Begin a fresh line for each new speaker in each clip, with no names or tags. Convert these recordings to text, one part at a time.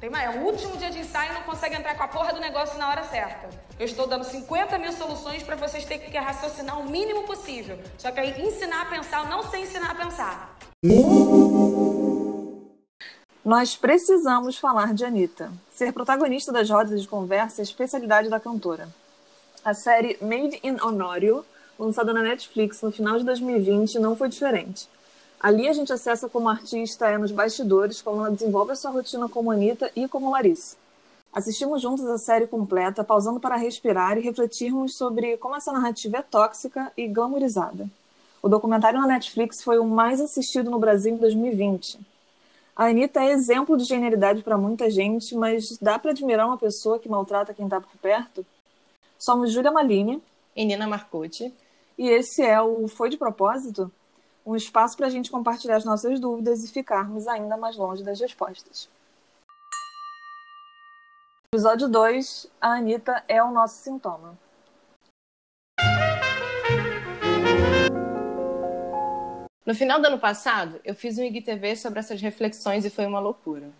Tem mais, é o último dia de ensaio e não consegue entrar com a porra do negócio na hora certa. Eu estou dando 50 mil soluções para vocês terem que raciocinar o mínimo possível. Só que aí ensinar a pensar, não sei ensinar a pensar.
Nós precisamos falar de Anitta. Ser protagonista das rodas de conversa é a especialidade da cantora. A série Made in Honorio, lançada na Netflix no final de 2020, não foi diferente. Ali a gente acessa como a artista é nos bastidores, como ela desenvolve a sua rotina como Anitta e como Larissa. Assistimos juntos a série completa, pausando para respirar e refletirmos sobre como essa narrativa é tóxica e glamourizada. O documentário na Netflix foi o mais assistido no Brasil em 2020. A Anitta é exemplo de genialidade para muita gente, mas dá para admirar uma pessoa que maltrata quem está por perto? Somos Júlia Malini
e Nina Marcucci.
E esse é o Foi de Propósito? Um espaço para a gente compartilhar as nossas dúvidas e ficarmos ainda mais longe das respostas. Episódio 2: A Anitta é o nosso sintoma.
No final do ano passado, eu fiz um IGTV sobre essas reflexões e foi uma loucura.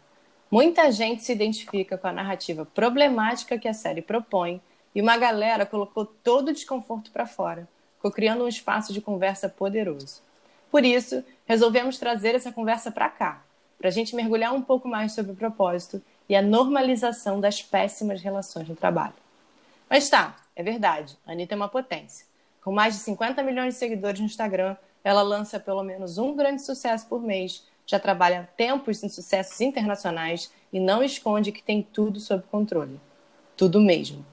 Muita gente se identifica com a narrativa problemática que a série propõe e uma galera colocou todo o desconforto para fora, criando um espaço de conversa poderoso. Por isso, resolvemos trazer essa conversa para cá, para a gente mergulhar um pouco mais sobre o propósito e a normalização das péssimas relações no trabalho. Mas tá, é verdade, a Anitta é uma potência. Com mais de 50 milhões de seguidores no Instagram, ela lança pelo menos um grande sucesso por mês, já trabalha tempos em sucessos internacionais e não esconde que tem tudo sob controle. Tudo mesmo.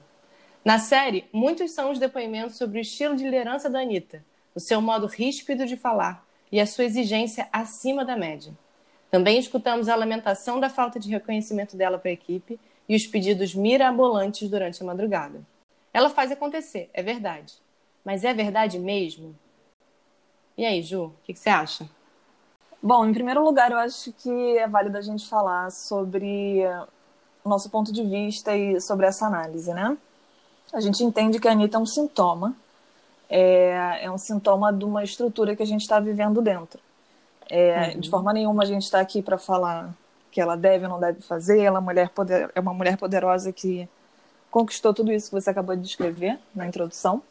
Na série, muitos são os depoimentos sobre o estilo de liderança da Anitta, o seu modo ríspido de falar, e a sua exigência acima da média. Também escutamos a lamentação da falta de reconhecimento dela para a equipe e os pedidos mirabolantes durante a madrugada. Ela faz acontecer, é verdade. Mas é verdade mesmo? E aí, Ju, o que, que você acha?
Bom, em primeiro lugar, eu acho que é válido a gente falar sobre o nosso ponto de vista e sobre essa análise, né? A gente entende que a Anitta é um sintoma é, é um sintoma de uma estrutura que a gente está vivendo dentro. É, uhum. De forma nenhuma a gente está aqui para falar que ela deve ou não deve fazer. Ela é, mulher poder, é uma mulher poderosa que conquistou tudo isso que você acabou de descrever na introdução.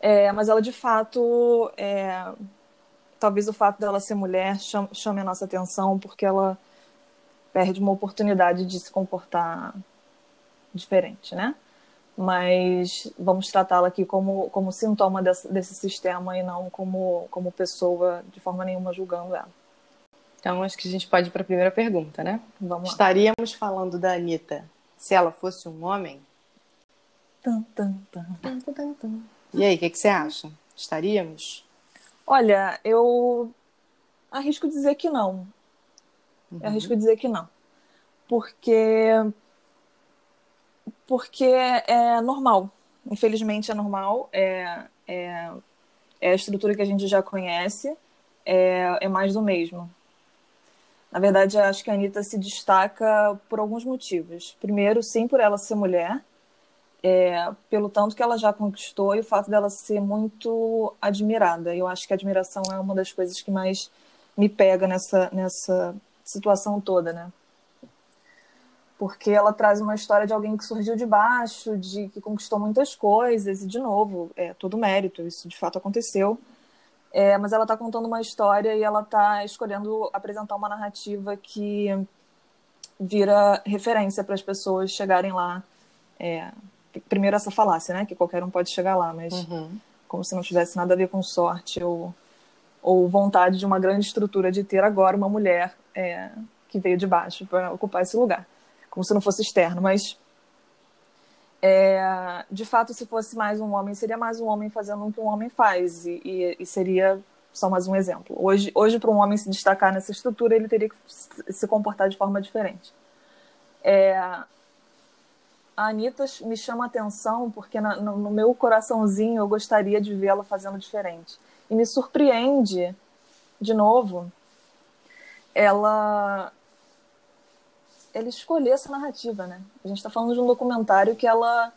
É, mas ela de fato, é, talvez o fato dela ser mulher chame, chame a nossa atenção porque ela perde uma oportunidade de se comportar diferente, né? Mas vamos tratá-la aqui como, como sintoma desse, desse sistema e não como, como pessoa, de forma nenhuma, julgando ela.
Então, acho que a gente pode ir para a primeira pergunta, né?
Vamos
lá. Estaríamos falando da Anitta se ela fosse um homem?
Tum, tum, tum.
E aí, o que, que você acha? Estaríamos?
Olha, eu arrisco dizer que não. Uhum. Eu arrisco dizer que não. Porque porque é normal. Infelizmente é normal. É, é, é a estrutura que a gente já conhece. É, é mais do mesmo. Na verdade, acho que a Anitta se destaca por alguns motivos. Primeiro, sim, por ela ser mulher, é, pelo tanto que ela já conquistou e o fato dela ser muito admirada. Eu acho que a admiração é uma das coisas que mais me pega nessa, nessa situação toda, né? Porque ela traz uma história de alguém que surgiu de baixo, de que conquistou muitas coisas, e de novo, é todo mérito, isso de fato aconteceu. É, mas ela está contando uma história e ela está escolhendo apresentar uma narrativa que vira referência para as pessoas chegarem lá. É, primeiro essa falácia, né? Que qualquer um pode chegar lá, mas uhum. como se não tivesse nada a ver com sorte ou, ou vontade de uma grande estrutura de ter agora uma mulher é, que veio de baixo para ocupar esse lugar como se não fosse externo, mas é, de fato, se fosse mais um homem, seria mais um homem fazendo o que um homem faz, e, e, e seria só mais um exemplo. Hoje, hoje para um homem se destacar nessa estrutura, ele teria que se comportar de forma diferente. É, a Anitta me chama atenção porque na, no, no meu coraçãozinho eu gostaria de vê-la fazendo diferente. E me surpreende, de novo, ela ela escolher essa narrativa, né? A gente está falando de um documentário que ela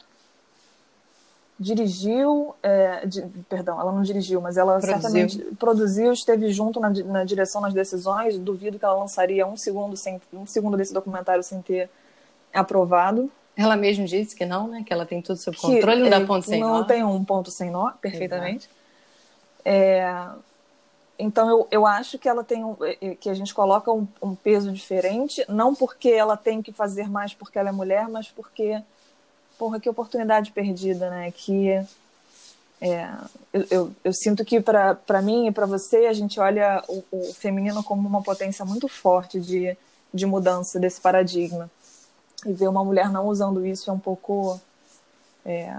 dirigiu, é, perdão, ela não dirigiu, mas ela produziu. certamente produziu, esteve junto na, na, direção nas decisões. Duvido que ela lançaria um segundo sem um segundo desse documentário sem ter aprovado.
Ela mesma disse que não, né? Que ela tem tudo sob controle, não dá ponto sem
não
nó.
Não tem um ponto sem nó, perfeitamente. É, então eu, eu acho que ela tem um, que a gente coloca um, um peso diferente, não porque ela tem que fazer mais porque ela é mulher, mas porque porra, que oportunidade perdida, né? Que é, eu, eu, eu, sinto que para mim e para você a gente olha o, o, feminino como uma potência muito forte de, de mudança desse paradigma e ver uma mulher não usando isso é um pouco é...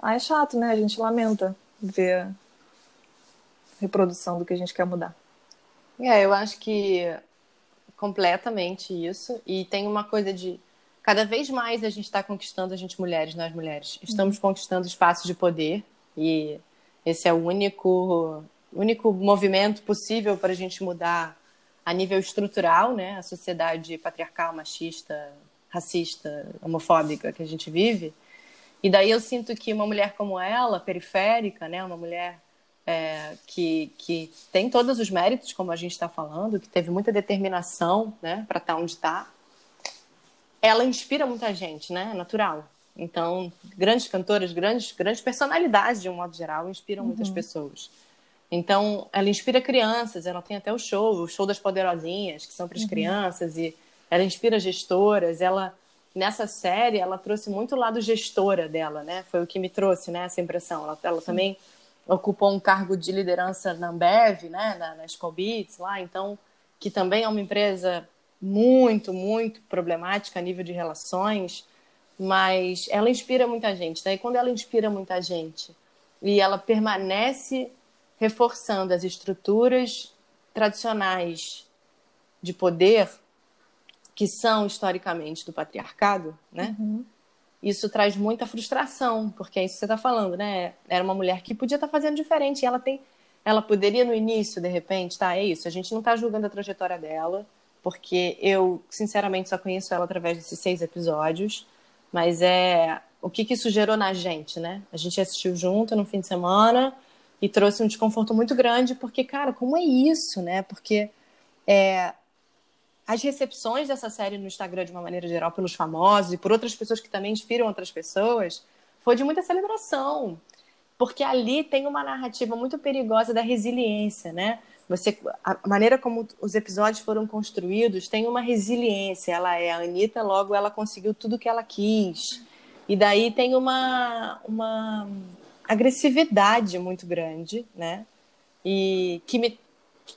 Ah, é chato, né? A gente lamenta ver reprodução do que a gente quer mudar.
É, eu acho que completamente isso. E tem uma coisa de cada vez mais a gente está conquistando a gente mulheres, nós mulheres. Estamos conquistando espaços de poder e esse é o único único movimento possível para a gente mudar a nível estrutural, né, a sociedade patriarcal, machista, racista, homofóbica que a gente vive. E daí eu sinto que uma mulher como ela, periférica, né, uma mulher é, que, que tem todos os méritos, como a gente está falando, que teve muita determinação né, para estar tá onde está, ela inspira muita gente, né? É natural. Então, grandes cantoras, grandes, grandes personalidades, de um modo geral, inspiram uhum. muitas pessoas. Então, ela inspira crianças, ela tem até o show, o show das poderosinhas, que são para as uhum. crianças, e ela inspira gestoras, ela nessa série ela trouxe muito o lado gestora dela, né? Foi o que me trouxe, né, essa impressão. Ela, ela também ocupou um cargo de liderança na Ambev, né, na, na Beats lá, então que também é uma empresa muito, muito problemática a nível de relações, mas ela inspira muita gente. Né? E quando ela inspira muita gente e ela permanece reforçando as estruturas tradicionais de poder que são historicamente do patriarcado, né? Uhum. Isso traz muita frustração, porque é isso que você está falando, né? Era uma mulher que podia estar tá fazendo diferente. E ela tem, ela poderia no início, de repente, tá? É isso. A gente não está julgando a trajetória dela porque eu, sinceramente, só conheço ela através desses seis episódios, mas é o que, que isso gerou na gente, né? A gente assistiu junto no fim de semana e trouxe um desconforto muito grande, porque, cara, como é isso, né? Porque é, as recepções dessa série no Instagram, de uma maneira geral, pelos famosos e por outras pessoas que também inspiram outras pessoas, foi de muita celebração. Porque ali tem uma narrativa muito perigosa da resiliência, né? Você, a maneira como os episódios foram construídos tem uma resiliência. Ela é a Anitta, logo ela conseguiu tudo que ela quis. E daí tem uma, uma agressividade muito grande, né? E que me,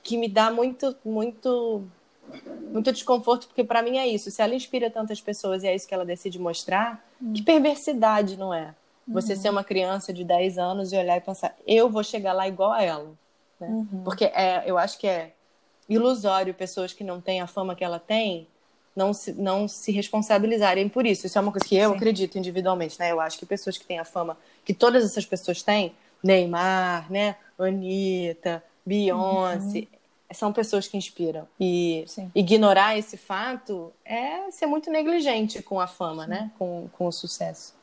que me dá muito, muito, muito desconforto, porque para mim é isso. Se ela inspira tantas pessoas e é isso que ela decide mostrar, hum. que perversidade, não é? Você uhum. ser uma criança de 10 anos e olhar e pensar, eu vou chegar lá igual a ela. Né? Uhum. Porque é, eu acho que é ilusório pessoas que não têm a fama que ela tem não se, não se responsabilizarem por isso. Isso é uma coisa que eu Sim. acredito individualmente, né? Eu acho que pessoas que têm a fama que todas essas pessoas têm, Neymar, né? Anitta, Beyoncé, uhum. São pessoas que inspiram. E Sim. ignorar esse fato é ser muito negligente com a fama, Sim. né? Com, com o sucesso.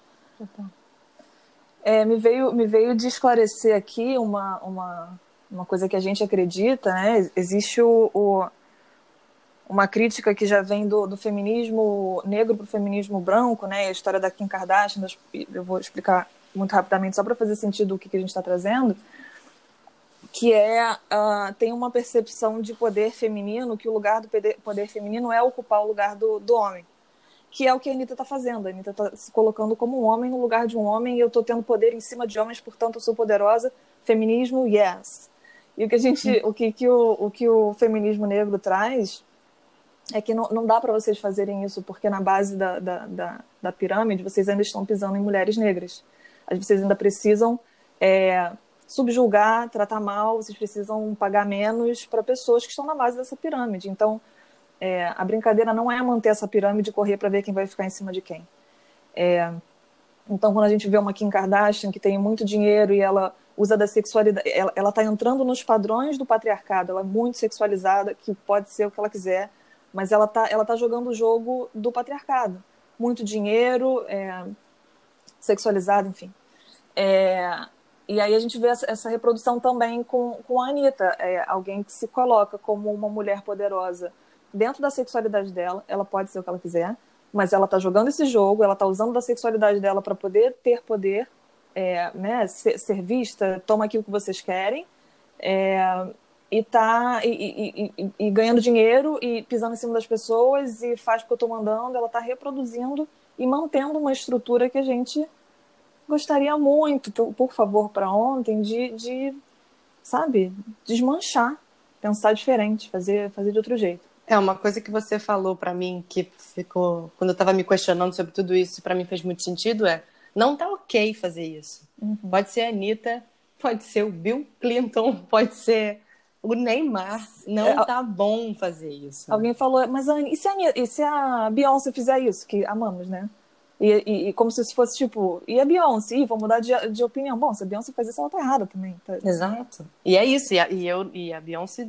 É, me, veio, me veio de esclarecer aqui uma, uma, uma coisa que a gente acredita, né? Existe o, o uma crítica que já vem do, do feminismo negro para o feminismo branco, né? A história da Kim Kardashian, eu vou explicar muito rapidamente só para fazer sentido o que, que a gente está trazendo, que é uh, tem uma percepção de poder feminino que o lugar do poder, feminino é ocupar o lugar do, do homem que é o que a Anitta está fazendo. A Anitta está se colocando como um homem no lugar de um homem e eu estou tendo poder em cima de homens, portanto eu sou poderosa. Feminismo, yes. E o que a gente, o que, que o, o que o feminismo negro traz é que não, não dá para vocês fazerem isso porque na base da, da, da, da, pirâmide vocês ainda estão pisando em mulheres negras. Vocês ainda precisam é, subjugar, tratar mal, vocês precisam pagar menos para pessoas que estão na base dessa pirâmide. Então, é, a brincadeira não é manter essa pirâmide e correr para ver quem vai ficar em cima de quem. É, então, quando a gente vê uma Kim Kardashian que tem muito dinheiro e ela usa da sexualidade. Ela está entrando nos padrões do patriarcado, ela é muito sexualizada, que pode ser o que ela quiser, mas ela está ela tá jogando o jogo do patriarcado. Muito dinheiro, é, sexualizada, enfim. É, e aí a gente vê essa reprodução também com, com a Anitta, é, alguém que se coloca como uma mulher poderosa dentro da sexualidade dela, ela pode ser o que ela quiser, mas ela está jogando esse jogo, ela está usando da sexualidade dela para poder ter poder, é, né, ser, ser, vista, toma aquilo que vocês querem, é, e tá e, e, e, e, ganhando dinheiro e pisando em cima das pessoas e faz o que eu estou mandando, ela está reproduzindo e mantendo uma estrutura que a gente gostaria muito, por favor, para ontem, de, de, sabe, desmanchar, pensar diferente, fazer, fazer de outro jeito.
É uma coisa que você falou para mim que ficou quando eu estava me questionando sobre tudo isso, para mim fez muito sentido é não tá ok fazer isso. Uhum. Pode ser a Anitta, pode ser o Bill Clinton, pode ser o Neymar. Não é, tá bom fazer isso.
Alguém falou, mas Anne, e se a, e se a Beyoncé fizer isso, que amamos, né? E, e, e, como se fosse tipo, e a Beyoncé? Ih, vou mudar de, de opinião. Bom, se a Beyoncé faz isso, ela tá errada também. Tá...
Exato. E é isso. E, a, e eu, e a Beyoncé.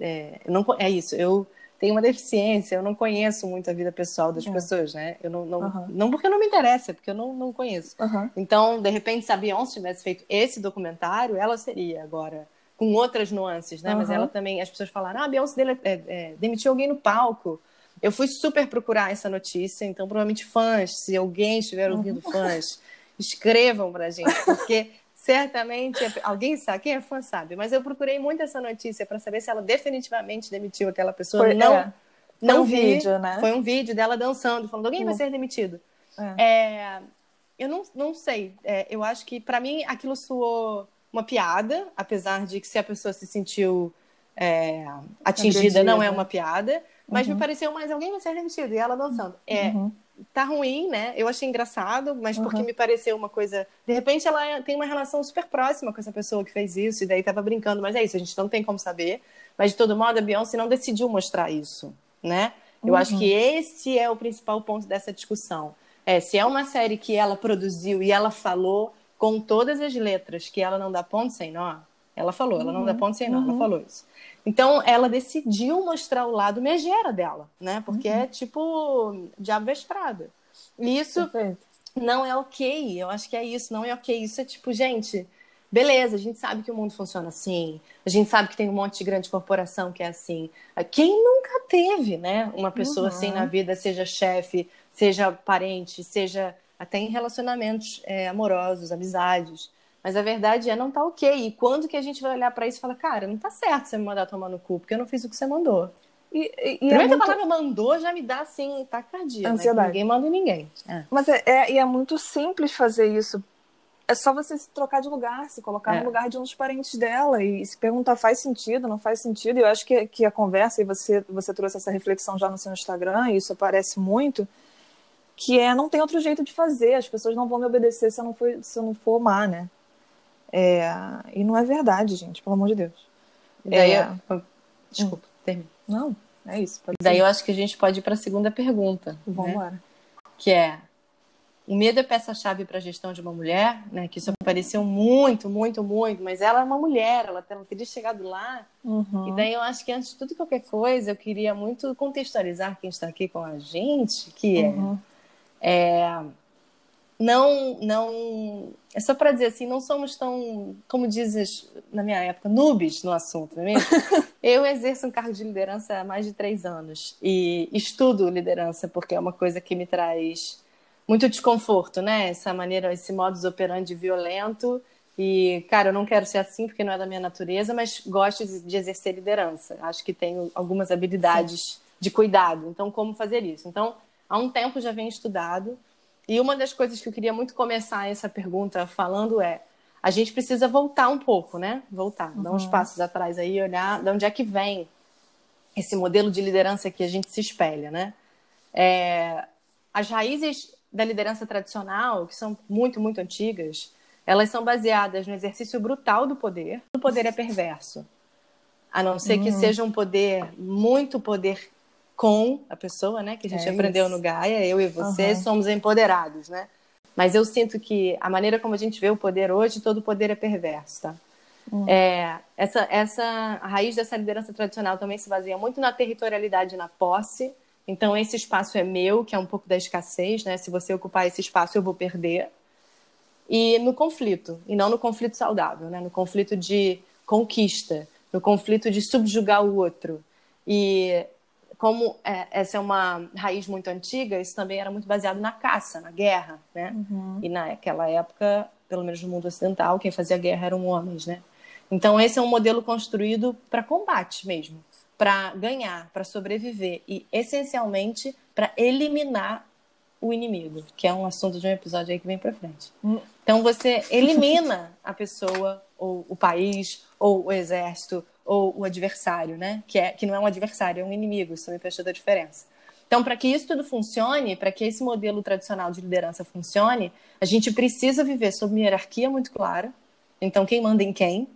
É, não, é isso. Eu tenho uma deficiência, eu não conheço muito a vida pessoal das é. pessoas, né? Eu não, não, uhum. não porque não me interessa, porque eu não, não conheço. Uhum. Então, de repente, se a Beyoncé tivesse feito esse documentário, ela seria agora com outras nuances, né? Uhum. Mas ela também, as pessoas falaram, ah, a Beyoncé dele, é, é, demitiu alguém no palco. Eu fui super procurar essa notícia, então provavelmente fãs, se alguém estiver ouvindo uhum. fãs, escrevam pra gente, porque certamente alguém sabe, quem é fã sabe, mas eu procurei muito essa notícia para saber se ela definitivamente demitiu aquela pessoa. Foi, não, é. não um vi. Vídeo, né? Foi um vídeo dela dançando, falando alguém vai uhum. ser demitido. É. É, eu não, não sei. É, eu acho que para mim aquilo soou uma piada, apesar de que se a pessoa se sentiu é, atingida, não é uma piada. Mas uhum. me pareceu mais alguém vai ser demitido e ela dançando. É, uhum. tá ruim, né? Eu achei engraçado, mas porque uhum. me pareceu uma coisa. De repente ela tem uma relação super próxima com essa pessoa que fez isso e daí tava brincando, mas é isso, a gente não tem como saber. Mas de todo modo a Beyoncé não decidiu mostrar isso, né? Eu acho que uhum. esse é o principal ponto dessa discussão. É, se é uma série que ela produziu e ela falou com todas as letras que ela não dá ponto sem nó, ela falou, ela não dá uhum. ponto sem nó, ela uhum. falou isso. Então, ela decidiu mostrar o lado megera dela, né? Porque uhum. é tipo diabo vesprada. E isso Perfeito. não é ok. Eu acho que é isso, não é ok. Isso é tipo, gente, beleza, a gente sabe que o mundo funciona assim. A gente sabe que tem um monte de grande corporação que é assim. Quem nunca teve, né? Uma pessoa uhum. assim na vida, seja chefe, seja parente, seja até em relacionamentos é, amorosos, amizades. Mas a verdade é não tá ok. E quando que a gente vai olhar para isso e falar, cara, não tá certo você me mandar tomar no cu, porque eu não fiz o que você mandou. E, e, Primeiro é muito... a palavra mandou já me dá assim, tacardia. Né? Ansiedade. Né? Ninguém manda em ninguém.
É. Mas é, é, e é muito simples fazer isso. É só você se trocar de lugar, se colocar é. no lugar de um dos parentes dela e se perguntar faz sentido, não faz sentido. E eu acho que, que a conversa, e você, você trouxe essa reflexão já no seu Instagram, e isso aparece muito, que é não tem outro jeito de fazer, as pessoas não vão me obedecer se eu não for, se eu não for má, né? É, e não é verdade, gente, pelo amor de Deus.
Daí é... eu... Desculpa, hum. termina.
Não, é isso.
Daí eu acho que a gente pode ir para a segunda pergunta.
Vamos né? embora.
Que é: o medo é peça-chave para a gestão de uma mulher, né? Que isso apareceu muito, muito, muito, mas ela é uma mulher, ela, ela teria chegado lá. Uhum. E daí eu acho que antes de tudo qualquer coisa, eu queria muito contextualizar quem está aqui com a gente, que é, uhum. é não, não. É só para dizer assim, não somos tão, como dizes na minha época, noobs no assunto, não é mesmo? Eu exerço um cargo de liderança há mais de três anos e estudo liderança porque é uma coisa que me traz muito desconforto, né? Essa maneira, esse modus operandi violento. E, cara, eu não quero ser assim porque não é da minha natureza, mas gosto de exercer liderança. Acho que tenho algumas habilidades Sim. de cuidado. Então, como fazer isso? Então, há um tempo já venho estudado e uma das coisas que eu queria muito começar essa pergunta falando é: a gente precisa voltar um pouco, né? Voltar, uhum. dar uns uhum. passos atrás aí, olhar de onde é que vem esse modelo de liderança que a gente se espelha, né? É, as raízes da liderança tradicional, que são muito, muito antigas, elas são baseadas no exercício brutal do poder. O poder é perverso. A não ser que uhum. seja um poder, muito poder com a pessoa, né? Que a gente é aprendeu isso. no Gaia, eu e você uhum. somos empoderados, né? Mas eu sinto que a maneira como a gente vê o poder hoje, todo poder é perverso, tá? Uhum. É, essa, essa a raiz dessa liderança tradicional também se baseia muito na territorialidade e na posse. Então, esse espaço é meu, que é um pouco da escassez, né? Se você ocupar esse espaço, eu vou perder. e no conflito, e não no conflito saudável, né? no conflito de conquista, no conflito de subjugar o outro. E como é, essa é uma raiz muito antiga, isso também era muito baseado na caça, na guerra, né? Uhum. E naquela época, pelo menos no mundo ocidental, quem fazia guerra eram homens, né? Então esse é um modelo construído para combate mesmo, para ganhar, para sobreviver e essencialmente para eliminar o inimigo, que é um assunto de um episódio aí que vem para frente. Hum. Então você elimina a pessoa ou o país ou o exército ou o adversário, né? Que, é, que não é um adversário, é um inimigo. Isso também faz toda a diferença. Então, para que isso tudo funcione, para que esse modelo tradicional de liderança funcione, a gente precisa viver sob uma hierarquia muito clara. Então, quem manda em quem,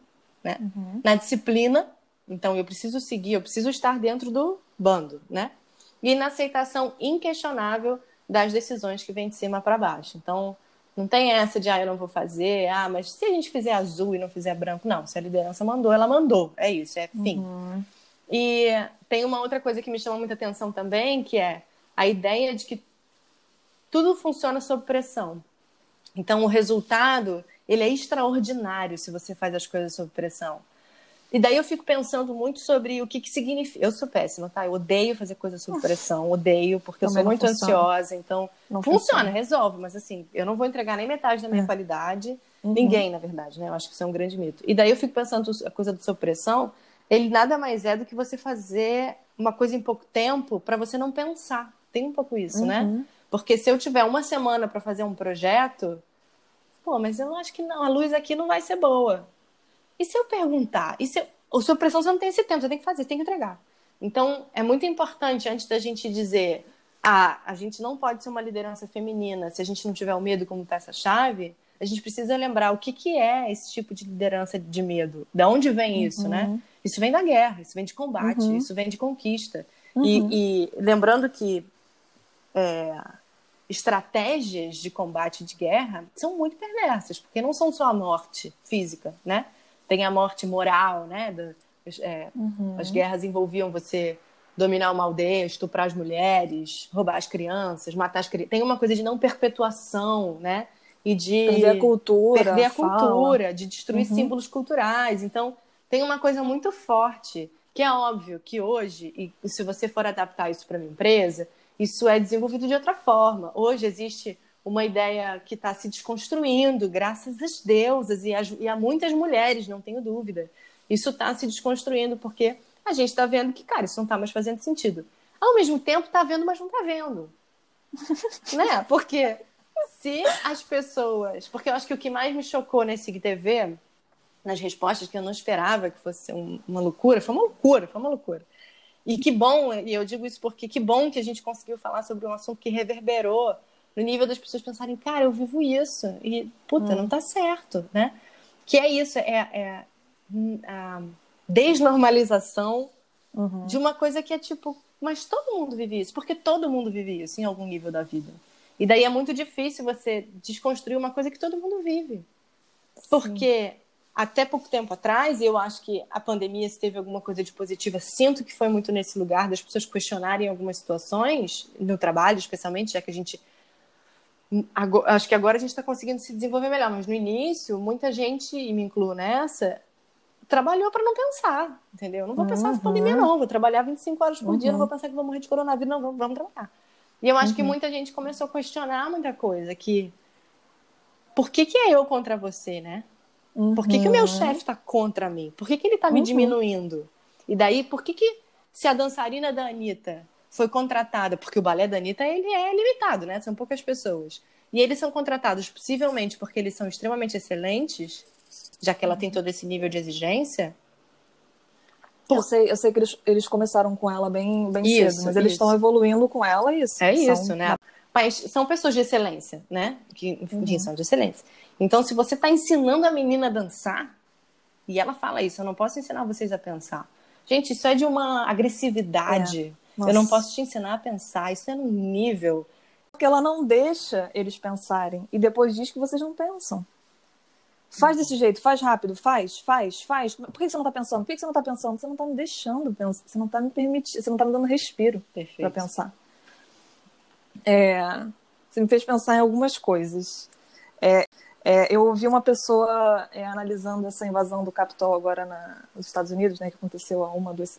né? Uhum. Na disciplina, então eu preciso seguir, eu preciso estar dentro do bando, né? E na aceitação inquestionável das decisões que vêm de cima para baixo. Então, não tem essa de, ah, eu não vou fazer, ah, mas se a gente fizer azul e não fizer branco. Não, se a liderança mandou, ela mandou. É isso, é fim. Uhum. E tem uma outra coisa que me chama muita atenção também, que é a ideia de que tudo funciona sob pressão. Então, o resultado, ele é extraordinário se você faz as coisas sob pressão. E daí eu fico pensando muito sobre o que, que significa. Eu sou péssima, tá? Eu odeio fazer coisas sob pressão, odeio, porque Também eu sou muito funciona. ansiosa, então. Não funciona, funciona, resolve, mas assim, eu não vou entregar nem metade da minha é. qualidade. Uhum. Ninguém, na verdade, né? Eu acho que isso é um grande mito. E daí eu fico pensando a coisa da sob pressão, ele nada mais é do que você fazer uma coisa em pouco tempo para você não pensar. Tem um pouco isso, né? uhum. né? Porque se eu tiver uma semana para fazer um projeto, pô, mas eu acho que não, a luz aqui não vai ser boa. E se eu perguntar? E se eu... O sua pressão você não tem esse tempo, você tem que fazer, você tem que entregar. Então, é muito importante, antes da gente dizer, ah, a gente não pode ser uma liderança feminina se a gente não tiver o medo como peça-chave, a gente precisa lembrar o que, que é esse tipo de liderança de medo. Da onde vem isso, né? uhum. né? Isso vem da guerra, isso vem de combate, uhum. isso vem de conquista. Uhum. E, e, lembrando que é, estratégias de combate de guerra são muito perversas, porque não são só a morte física, né? Tem a morte moral, né? É, uhum. As guerras envolviam você dominar uma aldeia, estuprar as mulheres, roubar as crianças, matar as crianças. Tem uma coisa de não perpetuação, né? E de
perder a cultura,
perder a cultura, de destruir uhum. símbolos culturais. Então, tem uma coisa muito forte que é óbvio que hoje, e se você for adaptar isso para uma empresa, isso é desenvolvido de outra forma. Hoje existe uma ideia que está se desconstruindo, graças às deusas e, e a muitas mulheres, não tenho dúvida. Isso está se desconstruindo porque a gente está vendo que, cara, isso não está mais fazendo sentido. Ao mesmo tempo, está vendo, mas não está vendo. né? Porque se as pessoas. Porque eu acho que o que mais me chocou nesse TV, nas respostas, que eu não esperava que fosse uma loucura, foi uma loucura, foi uma loucura. E que bom, e eu digo isso porque que bom que a gente conseguiu falar sobre um assunto que reverberou no nível das pessoas pensarem, cara, eu vivo isso. E, puta, hum. não tá certo, né? Que é isso, é, é a desnormalização uhum. de uma coisa que é tipo, mas todo mundo vive isso, porque todo mundo vive isso em algum nível da vida. E daí é muito difícil você desconstruir uma coisa que todo mundo vive. Porque Sim. até pouco tempo atrás, e eu acho que a pandemia, se teve alguma coisa de positiva, sinto que foi muito nesse lugar das pessoas questionarem algumas situações, no trabalho especialmente, já que a gente Agora, acho que agora a gente está conseguindo se desenvolver melhor, mas no início, muita gente, e me incluo nessa, trabalhou para não pensar, entendeu? Não vou pensar uhum. nessa pandemia, não. Vou trabalhar 25 horas por uhum. dia, não vou pensar que vou morrer de coronavírus, não, vamos, vamos trabalhar. E eu acho uhum. que muita gente começou a questionar muita coisa, que por que, que é eu contra você, né? Por que, que o meu uhum. chefe está contra mim? Por que, que ele está me uhum. diminuindo? E daí, por que, que se a dançarina da Anitta foi contratada, porque o balé da Anitta ele é limitado, né? São poucas pessoas. E eles são contratados possivelmente porque eles são extremamente excelentes, já que ela tem todo esse nível de exigência.
Por... Eu sei, eu sei que eles, eles começaram com ela bem, bem isso, cedo, mas eles estão evoluindo com ela e isso.
É são... isso, né? Mas são pessoas de excelência, né? Que, enfim, uhum. são de excelência. Então, se você está ensinando a menina a dançar, e ela fala isso, eu não posso ensinar vocês a pensar. Gente, isso é de uma agressividade. É. Nossa. Eu não posso te ensinar a pensar. Isso é num nível.
Porque ela não deixa eles pensarem. E depois diz que vocês não pensam. Faz desse jeito, faz rápido, faz, faz, faz. Por que você não tá pensando? Por que você não tá pensando? Você não tá me deixando pensar. Você não tá me permitindo, você não tá me dando respiro para pensar. É, você me fez pensar em algumas coisas. É, É, eu ouvi uma pessoa é, analisando essa invasão do Capitol agora na, nos Estados Unidos, né, que aconteceu há uma, duas.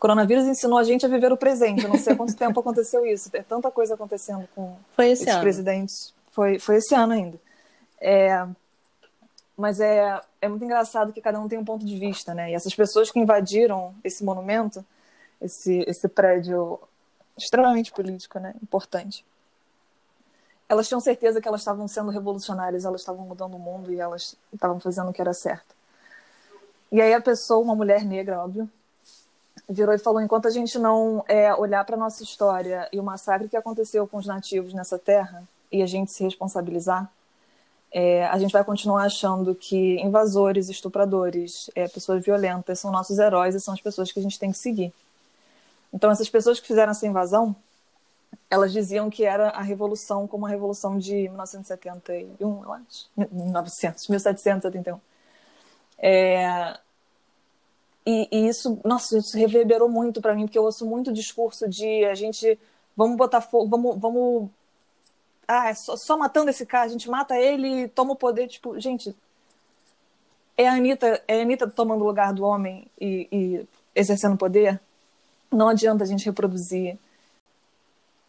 Coronavírus ensinou a gente a viver o presente. Eu não sei há quanto tempo aconteceu isso. É tanta coisa acontecendo com
foi esse
esses
ano.
presidentes. Foi, foi esse ano ainda. É, mas é, é muito engraçado que cada um tem um ponto de vista, né? E essas pessoas que invadiram esse monumento, esse, esse prédio extremamente político, né? Importante elas tinham certeza que elas estavam sendo revolucionárias, elas estavam mudando o mundo e elas estavam fazendo o que era certo. E aí a pessoa, uma mulher negra, óbvio, virou e falou: enquanto a gente não é, olhar para nossa história e o massacre que aconteceu com os nativos nessa terra e a gente se responsabilizar, é, a gente vai continuar achando que invasores, estupradores, é, pessoas violentas são nossos heróis e são as pessoas que a gente tem que seguir. Então essas pessoas que fizeram essa invasão elas diziam que era a revolução como a revolução de 1971, eu acho, 1900, 1771. É, e, e, isso, nossa, isso reverberou muito para mim, porque eu ouço muito discurso de a gente, vamos botar fogo, vamos, vamos ah, é só, só, matando esse cara, a gente mata ele e toma o poder, tipo, gente, é a Anitta, é a Anitta tomando o lugar do homem e, e exercendo poder? Não adianta a gente reproduzir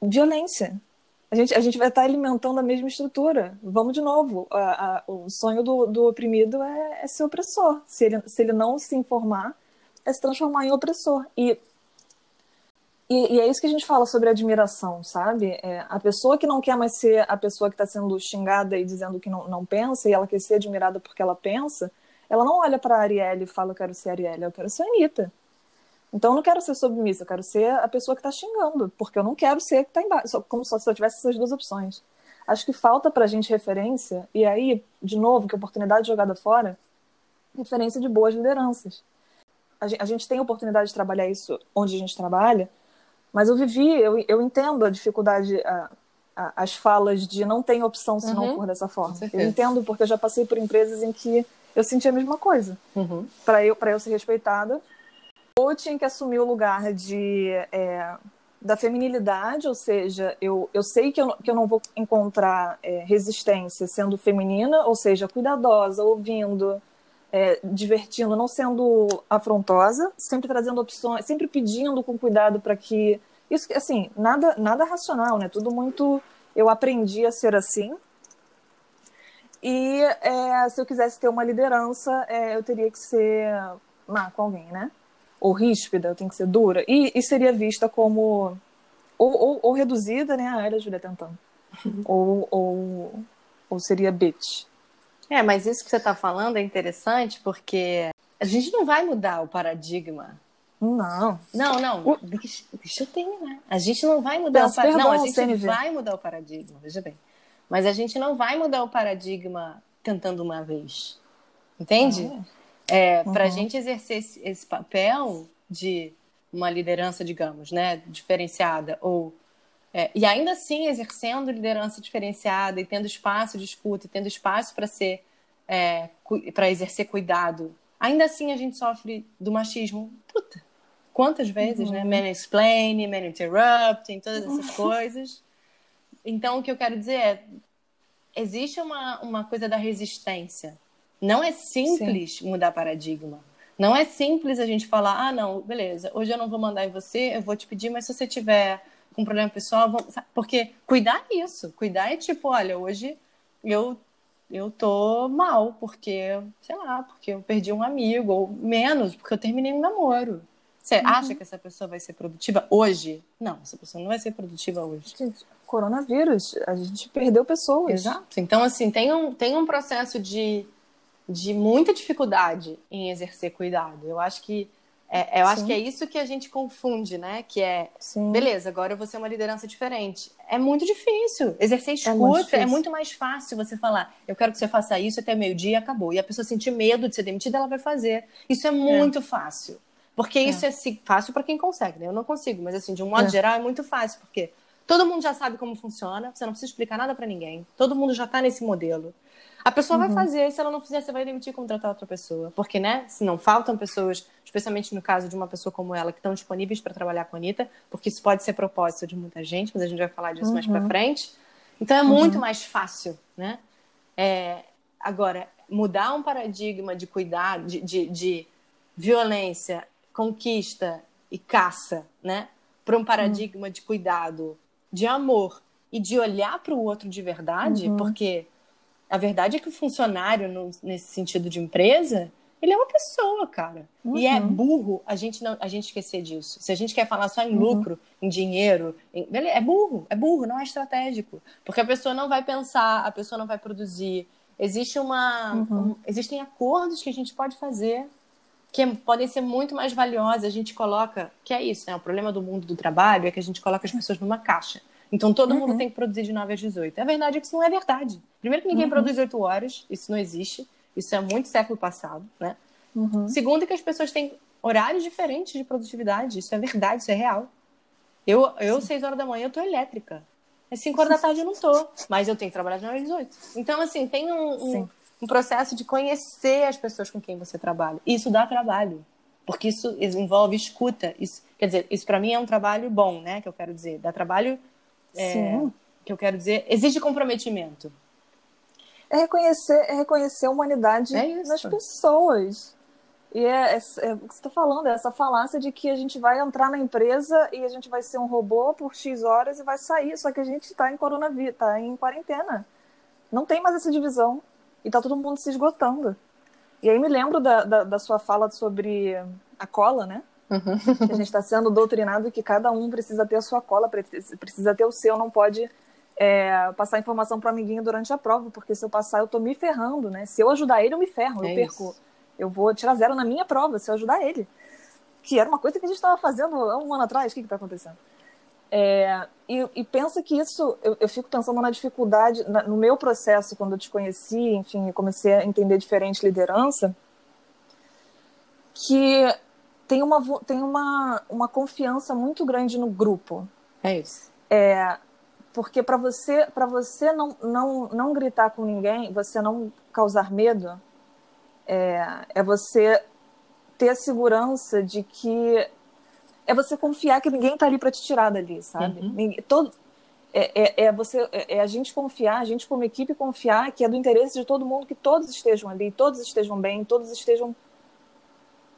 violência. A gente, a gente vai estar alimentando a mesma estrutura. Vamos de novo. A, a, o sonho do, do oprimido é, é, ser opressor. Se ele, se ele não se informar, é se transformar em opressor. E, e, e é isso que a gente fala sobre admiração, sabe? É, a pessoa que não quer mais ser a pessoa que está sendo xingada e dizendo que não, não pensa, e ela quer ser admirada porque ela pensa, ela não olha para a Arielle e fala: Eu quero ser a Arielle, eu quero ser Anitta. Então eu não quero ser submissa, eu quero ser a pessoa que está xingando, porque eu não quero ser que está embaixo, como se eu tivesse essas duas opções. Acho que falta para a gente referência, e aí, de novo, que oportunidade jogada fora, referência de boas lideranças. A gente tem a oportunidade de trabalhar isso onde a gente trabalha, mas eu vivi, eu, eu entendo a dificuldade, a, a, as falas de não tem opção se não uhum. for dessa forma. Eu entendo porque eu já passei por empresas em que eu senti a mesma coisa. Uhum. Para eu, eu ser respeitada, ou tinha que assumir o lugar de é, da feminilidade, ou seja, eu, eu sei que eu, que eu não vou encontrar é, resistência sendo feminina, ou seja, cuidadosa, ouvindo, é, divertindo, não sendo afrontosa, sempre trazendo opções, sempre pedindo com cuidado para que isso, assim, nada nada racional, né? Tudo muito eu aprendi a ser assim. E é, se eu quisesse ter uma liderança, é, eu teria que ser má com alguém, né? ou ríspida, tem que ser dura, e, e seria vista como ou, ou, ou, reduzida, né? A Era Júlia tentando. ou, ou, ou seria bitch.
É, mas isso que você está falando é interessante porque a gente não vai mudar o paradigma.
Não.
Não, não. O... Deixa, deixa eu terminar. A gente não vai mudar Peço o paradigma. Não, a gente CNV. vai mudar o paradigma, veja bem. Mas a gente não vai mudar o paradigma tentando uma vez. Entende? Ah, é. É, uhum. Para a gente exercer esse, esse, papel de uma liderança, digamos, né, diferenciada, ou é, e ainda assim exercendo liderança diferenciada e tendo espaço de escuta, e tendo espaço para ser é, para exercer cuidado, ainda assim a gente sofre do machismo. Puta, quantas vezes, né? uhum. né? Man explaining, man interrupting, todas essas uhum. coisas. Então, o que eu quero dizer é: existe uma, uma coisa da resistência não é simples Sim. mudar paradigma. Não é simples a gente falar, ah, não, beleza, hoje eu não vou mandar em você, eu vou te pedir, mas se você tiver com problema pessoal, vamos... porque cuidar é isso. Cuidar é tipo, olha, hoje eu eu tô mal, porque, sei lá, porque eu perdi um amigo, ou menos, porque eu terminei um namoro. Você uhum. acha que essa pessoa vai ser produtiva hoje? Não, essa pessoa não vai ser produtiva hoje.
Gente, coronavírus, a gente perdeu pessoas.
Exato. Então, assim, tem um, tem um processo de de muita dificuldade em exercer cuidado. Eu acho que é, eu Sim. acho que é isso que a gente confunde, né? Que é, Sim. beleza, agora eu vou ser uma liderança diferente. É muito difícil. Exercer escuta é muito, é muito, mais fácil você falar, eu quero que você faça isso até meio-dia e acabou. E a pessoa sentir medo de ser demitida, ela vai fazer. Isso é muito é. fácil. Porque é. isso é fácil para quem consegue, né? Eu não consigo, mas assim, de um modo é. geral, é muito fácil, porque todo mundo já sabe como funciona, você não precisa explicar nada para ninguém. Todo mundo já está nesse modelo. A pessoa uhum. vai fazer, e se ela não fizer, você vai demitir e contratar outra pessoa. Porque, né, se não faltam pessoas, especialmente no caso de uma pessoa como ela, que estão disponíveis para trabalhar com a Anitta, porque isso pode ser propósito de muita gente, mas a gente vai falar disso uhum. mais para frente. Então é muito uhum. mais fácil, né? É, agora, mudar um paradigma de cuidado, de, de, de violência, conquista e caça, né? Para um paradigma uhum. de cuidado, de amor e de olhar para o outro de verdade, uhum. porque a verdade é que o funcionário, no, nesse sentido de empresa, ele é uma pessoa, cara. Uhum. E é uhum. burro a gente não a gente esquecer disso. Se a gente quer falar só em uhum. lucro, em dinheiro, em, é burro, é burro, não é estratégico. Porque a pessoa não vai pensar, a pessoa não vai produzir. Existe uma, uhum. um, existem acordos que a gente pode fazer que podem ser muito mais valiosos. A gente coloca, que é isso, né? O problema do mundo do trabalho é que a gente coloca as pessoas numa caixa. Então todo mundo uhum. tem que produzir de 9 às 18. A verdade é que isso não é verdade. Primeiro que ninguém uhum. produz 8 horas, isso não existe. Isso é muito século passado, né? Uhum. Segundo, que as pessoas têm horários diferentes de produtividade. Isso é verdade, isso é real. Eu, eu seis horas da manhã, eu tô elétrica. Às 5 horas da tarde eu não tô. Mas eu tenho que trabalhar de 9 às 18. Então, assim, tem um, um, um, processo de conhecer as pessoas com quem você trabalha. Isso dá trabalho. Porque isso envolve escuta. Isso, quer dizer, isso para mim é um trabalho bom, né? Que eu quero dizer. Dá trabalho. É, que eu quero dizer. Exige comprometimento
é reconhecer, é reconhecer a humanidade é nas pessoas. E é, é, é, o que você está falando, é essa falácia de que a gente vai entrar na empresa e a gente vai ser um robô por X horas e vai sair. Só que a gente está em coronavírus, está em quarentena. Não tem mais essa divisão. E está todo mundo se esgotando. E aí me lembro da, da, da sua fala sobre a cola, né? Uhum. A gente está sendo doutrinado que cada um precisa ter a sua cola, precisa ter o seu, não pode é, passar informação para o amiguinho durante a prova, porque se eu passar, eu estou me ferrando, né? Se eu ajudar ele, eu me ferro, é eu perco. Isso. Eu vou tirar zero na minha prova se eu ajudar ele. Que era uma coisa que a gente estava fazendo há um ano atrás. O que está acontecendo? É, e, e, pensa que isso, eu, eu fico pensando na dificuldade, na, no meu processo, quando eu te conheci, enfim, comecei a entender diferente liderança, que tem uma, tem uma, uma confiança muito grande no grupo.
É isso.
É, porque para você, para você não, não, não gritar com ninguém, você não causar medo, é, é você ter a segurança de que é você confiar que ninguém está ali para te tirar dali, sabe? Uhum. Ninguém, todo, é, é, é, você, é, é a gente confiar, a gente como equipe confiar que é do interesse de todo mundo que todos estejam ali, todos estejam bem, todos estejam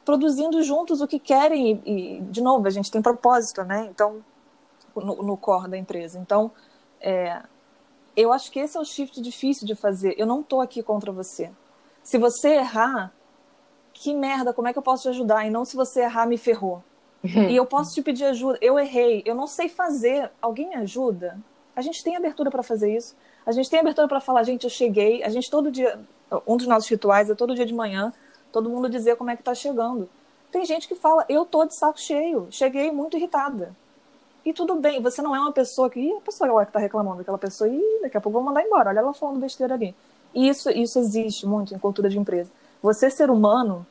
produzindo juntos o que querem e, e de novo, a gente tem propósito, né? Então, no, no core da empresa. Então, é, eu acho que esse é o shift difícil de fazer. Eu não estou aqui contra você. Se você errar, que merda, como é que eu posso te ajudar? E não se você errar, me ferrou. e eu posso te pedir ajuda. Eu errei, eu não sei fazer. Alguém me ajuda? A gente tem abertura para fazer isso. A gente tem abertura para falar, gente, eu cheguei. A gente todo dia, um dos nossos rituais é todo dia de manhã, todo mundo dizer como é que está chegando. Tem gente que fala, eu tô de saco cheio, cheguei muito irritada. E tudo bem, você não é uma pessoa que. Ih, a pessoa lá que está reclamando, aquela pessoa, e daqui a pouco vou mandar embora, olha ela falando besteira ali. E isso, isso existe muito em cultura de empresa. Você ser humano,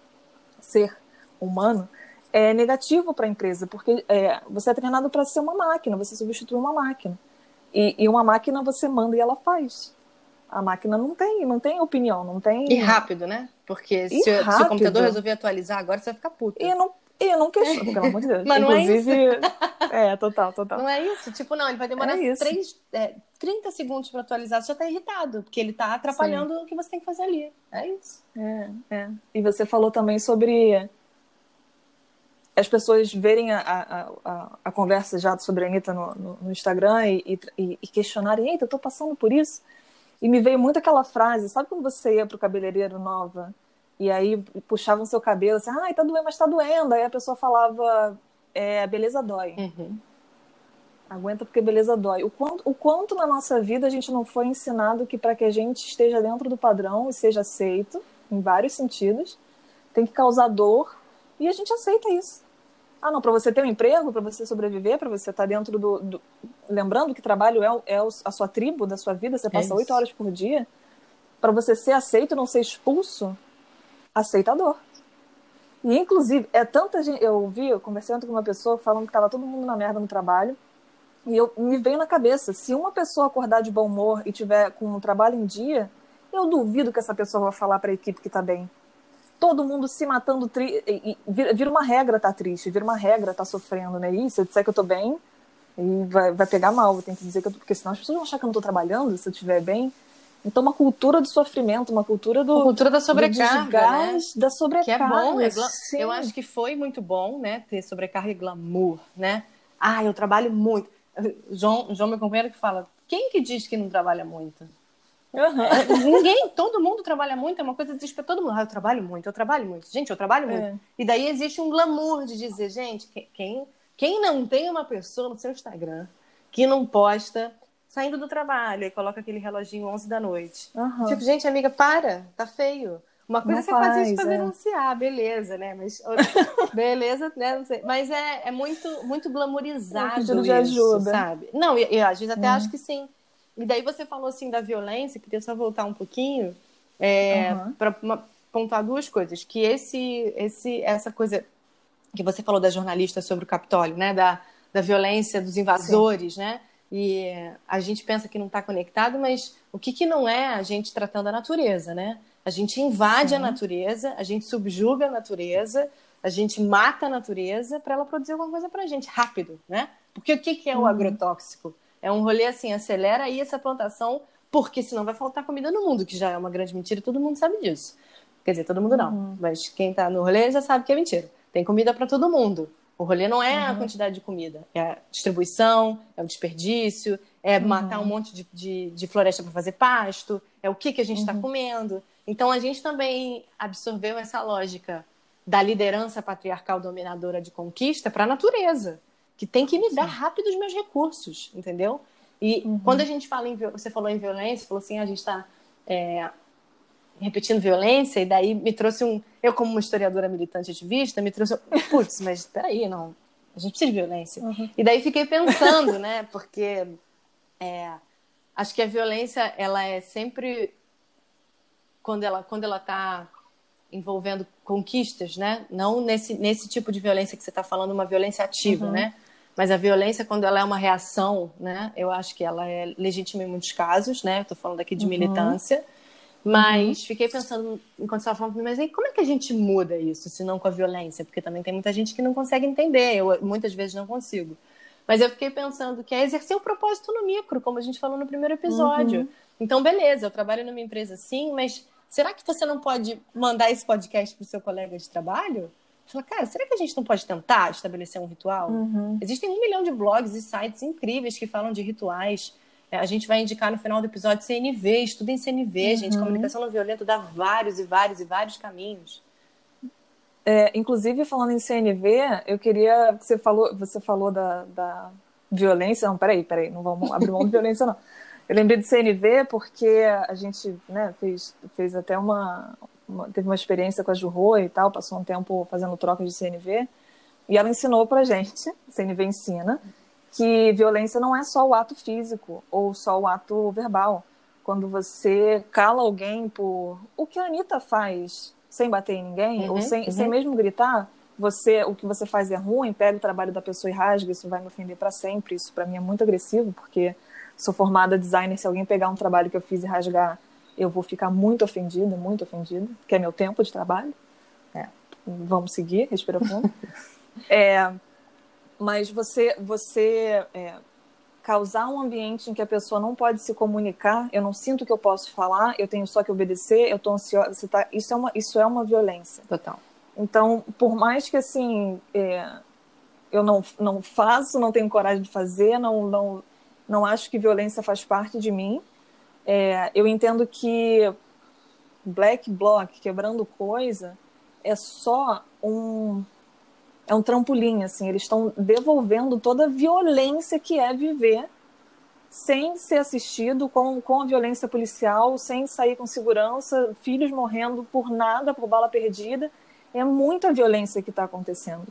ser humano, é negativo para a empresa, porque é, você é treinado para ser uma máquina, você substitui uma máquina. E, e, uma máquina você manda e ela faz. A máquina não tem, não tem opinião, não tem.
E rápido, né? Porque se, se, o computador resolver atualizar agora, você vai ficar puto.
E não eu não questiono, pelo amor de Deus. Mas Inclusive, não é isso. É, total, total.
Não é isso? Tipo, não, ele vai demorar é 3, é, 30 segundos para atualizar, você já tá irritado, porque ele tá atrapalhando Sim. o que você tem que fazer ali. É isso.
É, é. E você falou também sobre as pessoas verem a, a, a, a conversa já sobre a Anitta no, no, no Instagram e, e, e, questionarem, eita, eu tô passando por isso. E me veio muito aquela frase, sabe quando você ia pro cabeleireiro nova e aí puxavam seu cabelo assim, ai, tá doendo, mas tá doendo. Aí a pessoa falava, é, beleza dói. Uhum. Aguenta porque beleza dói. O quanto, o quanto na nossa vida a gente não foi ensinado que para que a gente esteja dentro do padrão e seja aceito, em vários sentidos, tem que causar dor e a gente aceita isso. Ah, não, para você ter um emprego, para você sobreviver, para você estar tá dentro do, do, Lembrando que trabalho é, é a sua tribo da sua vida, você passa é oito é horas por dia. Para você ser aceito não ser expulso, aceitador. E, inclusive, é tanta gente. Eu ouvi, eu conversei com uma pessoa falando que estava todo mundo na merda no trabalho. E eu, me veio na cabeça: se uma pessoa acordar de bom humor e tiver com o trabalho em dia, eu duvido que essa pessoa vá falar para a equipe que está bem. Todo mundo se matando, tri... e, vira, uma regra tá triste, vira uma regra tá sofrendo, né? E se eu disser que eu tô bem, e vai, vai pegar mal, eu tenho que dizer que eu tô... Porque senão as pessoas vão achar que eu não tô trabalhando se eu estiver bem. Então, uma cultura do sofrimento, uma cultura do.
Uma cultura da sobrecarga.
né? Da sobrecarga.
Que é bom. É eu acho que foi muito bom, né? Ter sobrecarga e glamour, né? Ah, eu trabalho muito. João, João, meu companheiro, que fala: quem que diz que não trabalha muito? Uhum. Ninguém, todo mundo trabalha muito, é uma coisa de todo mundo. Ah, eu trabalho muito, eu trabalho muito. Gente, eu trabalho muito. É. E daí existe um glamour de dizer, gente, quem, quem não tem uma pessoa no seu Instagram que não posta saindo do trabalho e coloca aquele reloginho 11 da noite. Uhum. Tipo, gente, amiga, para, tá feio. Uma coisa não você faz, fazer isso pra é. denunciar, beleza, né? Mas, beleza, né? Não sei. Mas é, é muito, muito glamorizado. É
de ajuda.
Sabe? Não, e, às vezes até hum. acho que sim. E daí você falou assim da violência, queria só voltar um pouquinho é, uhum. para pontuar duas coisas. Que esse, esse, essa coisa que você falou da jornalista sobre o Capitólio, né? Da, da violência dos invasores, sim. né? E a gente pensa que não está conectado, mas o que, que não é a gente tratando a natureza, né? A gente invade Sim. a natureza, a gente subjuga a natureza, a gente mata a natureza para ela produzir alguma coisa para a gente rápido, né? Porque o que, que é o uhum. agrotóxico? É um rolê assim, acelera aí essa plantação, porque senão vai faltar comida no mundo, que já é uma grande mentira, todo mundo sabe disso. Quer dizer, todo mundo não, uhum. mas quem está no rolê já sabe que é mentira. Tem comida para todo mundo. O rolê não é uhum. a quantidade de comida, é a distribuição, é o desperdício, é uhum. matar um monte de, de, de floresta para fazer pasto, é o que, que a gente está uhum. comendo. Então a gente também absorveu essa lógica da liderança patriarcal dominadora de conquista para a natureza, que tem que me dar rápido os meus recursos, entendeu? E uhum. quando a gente fala em você falou em violência, falou assim, ah, a gente está é, repetindo violência, e daí me trouxe um. Eu, como uma historiadora militante ativista, me trouxe. Putz, mas peraí, não. A gente precisa de violência. Uhum. E daí fiquei pensando, né? Porque é, acho que a violência, ela é sempre. Quando ela quando ela está envolvendo conquistas, né? Não nesse, nesse tipo de violência que você está falando, uma violência ativa, uhum. né? Mas a violência, quando ela é uma reação, né? Eu acho que ela é legítima em muitos casos, né? Estou falando aqui de uhum. militância. Mas uhum. fiquei pensando, enquanto você estava falando, mas aí como é que a gente muda isso, se não com a violência? Porque também tem muita gente que não consegue entender, eu muitas vezes não consigo. Mas eu fiquei pensando que é exercer o propósito no micro, como a gente falou no primeiro episódio. Uhum. Então, beleza, eu trabalho numa empresa assim, mas será que você não pode mandar esse podcast para o seu colega de trabalho? Fala, cara, será que a gente não pode tentar estabelecer um ritual? Uhum. Existem um milhão de blogs e sites incríveis que falam de rituais. É, a gente vai indicar no final do episódio CNV, estudem CNV, uhum. gente. Comunicação não violenta dá vários e vários e vários caminhos.
É, inclusive, falando em CNV, eu queria. Você falou, você falou da, da violência. Não, peraí, peraí, não vamos abrir mão de violência, não. Eu lembrei do CNV porque a gente né, fez, fez até uma, uma, Teve uma experiência com a Jurô e tal, passou um tempo fazendo troca de CNV. E ela ensinou pra gente, CNV ensina, que violência não é só o ato físico ou só o ato verbal. Quando você cala alguém por o que a Anitta faz sem bater em ninguém, uhum, ou sem, uhum. sem mesmo gritar, você o que você faz é ruim, pega o trabalho da pessoa e rasga, isso vai me ofender para sempre. Isso para mim é muito agressivo, porque sou formada designer, se alguém pegar um trabalho que eu fiz e rasgar, eu vou ficar muito ofendida, muito ofendida, que é meu tempo de trabalho. É. Vamos seguir, respira fundo. é, mas você, você é, causar um ambiente em que a pessoa não pode se comunicar, eu não sinto que eu posso falar, eu tenho só que obedecer, eu estou ansiosa, tá, isso, é uma, isso é uma violência.
Total.
Então, por mais que assim é, eu não, não faço, não tenho coragem de fazer, não, não, não acho que violência faz parte de mim, é, eu entendo que black bloc, quebrando coisa, é só um, é um trampolim, assim, eles estão devolvendo toda a violência que é viver sem ser assistido com, com a violência policial, sem sair com segurança, filhos morrendo por nada, por bala perdida. É muita violência que está acontecendo.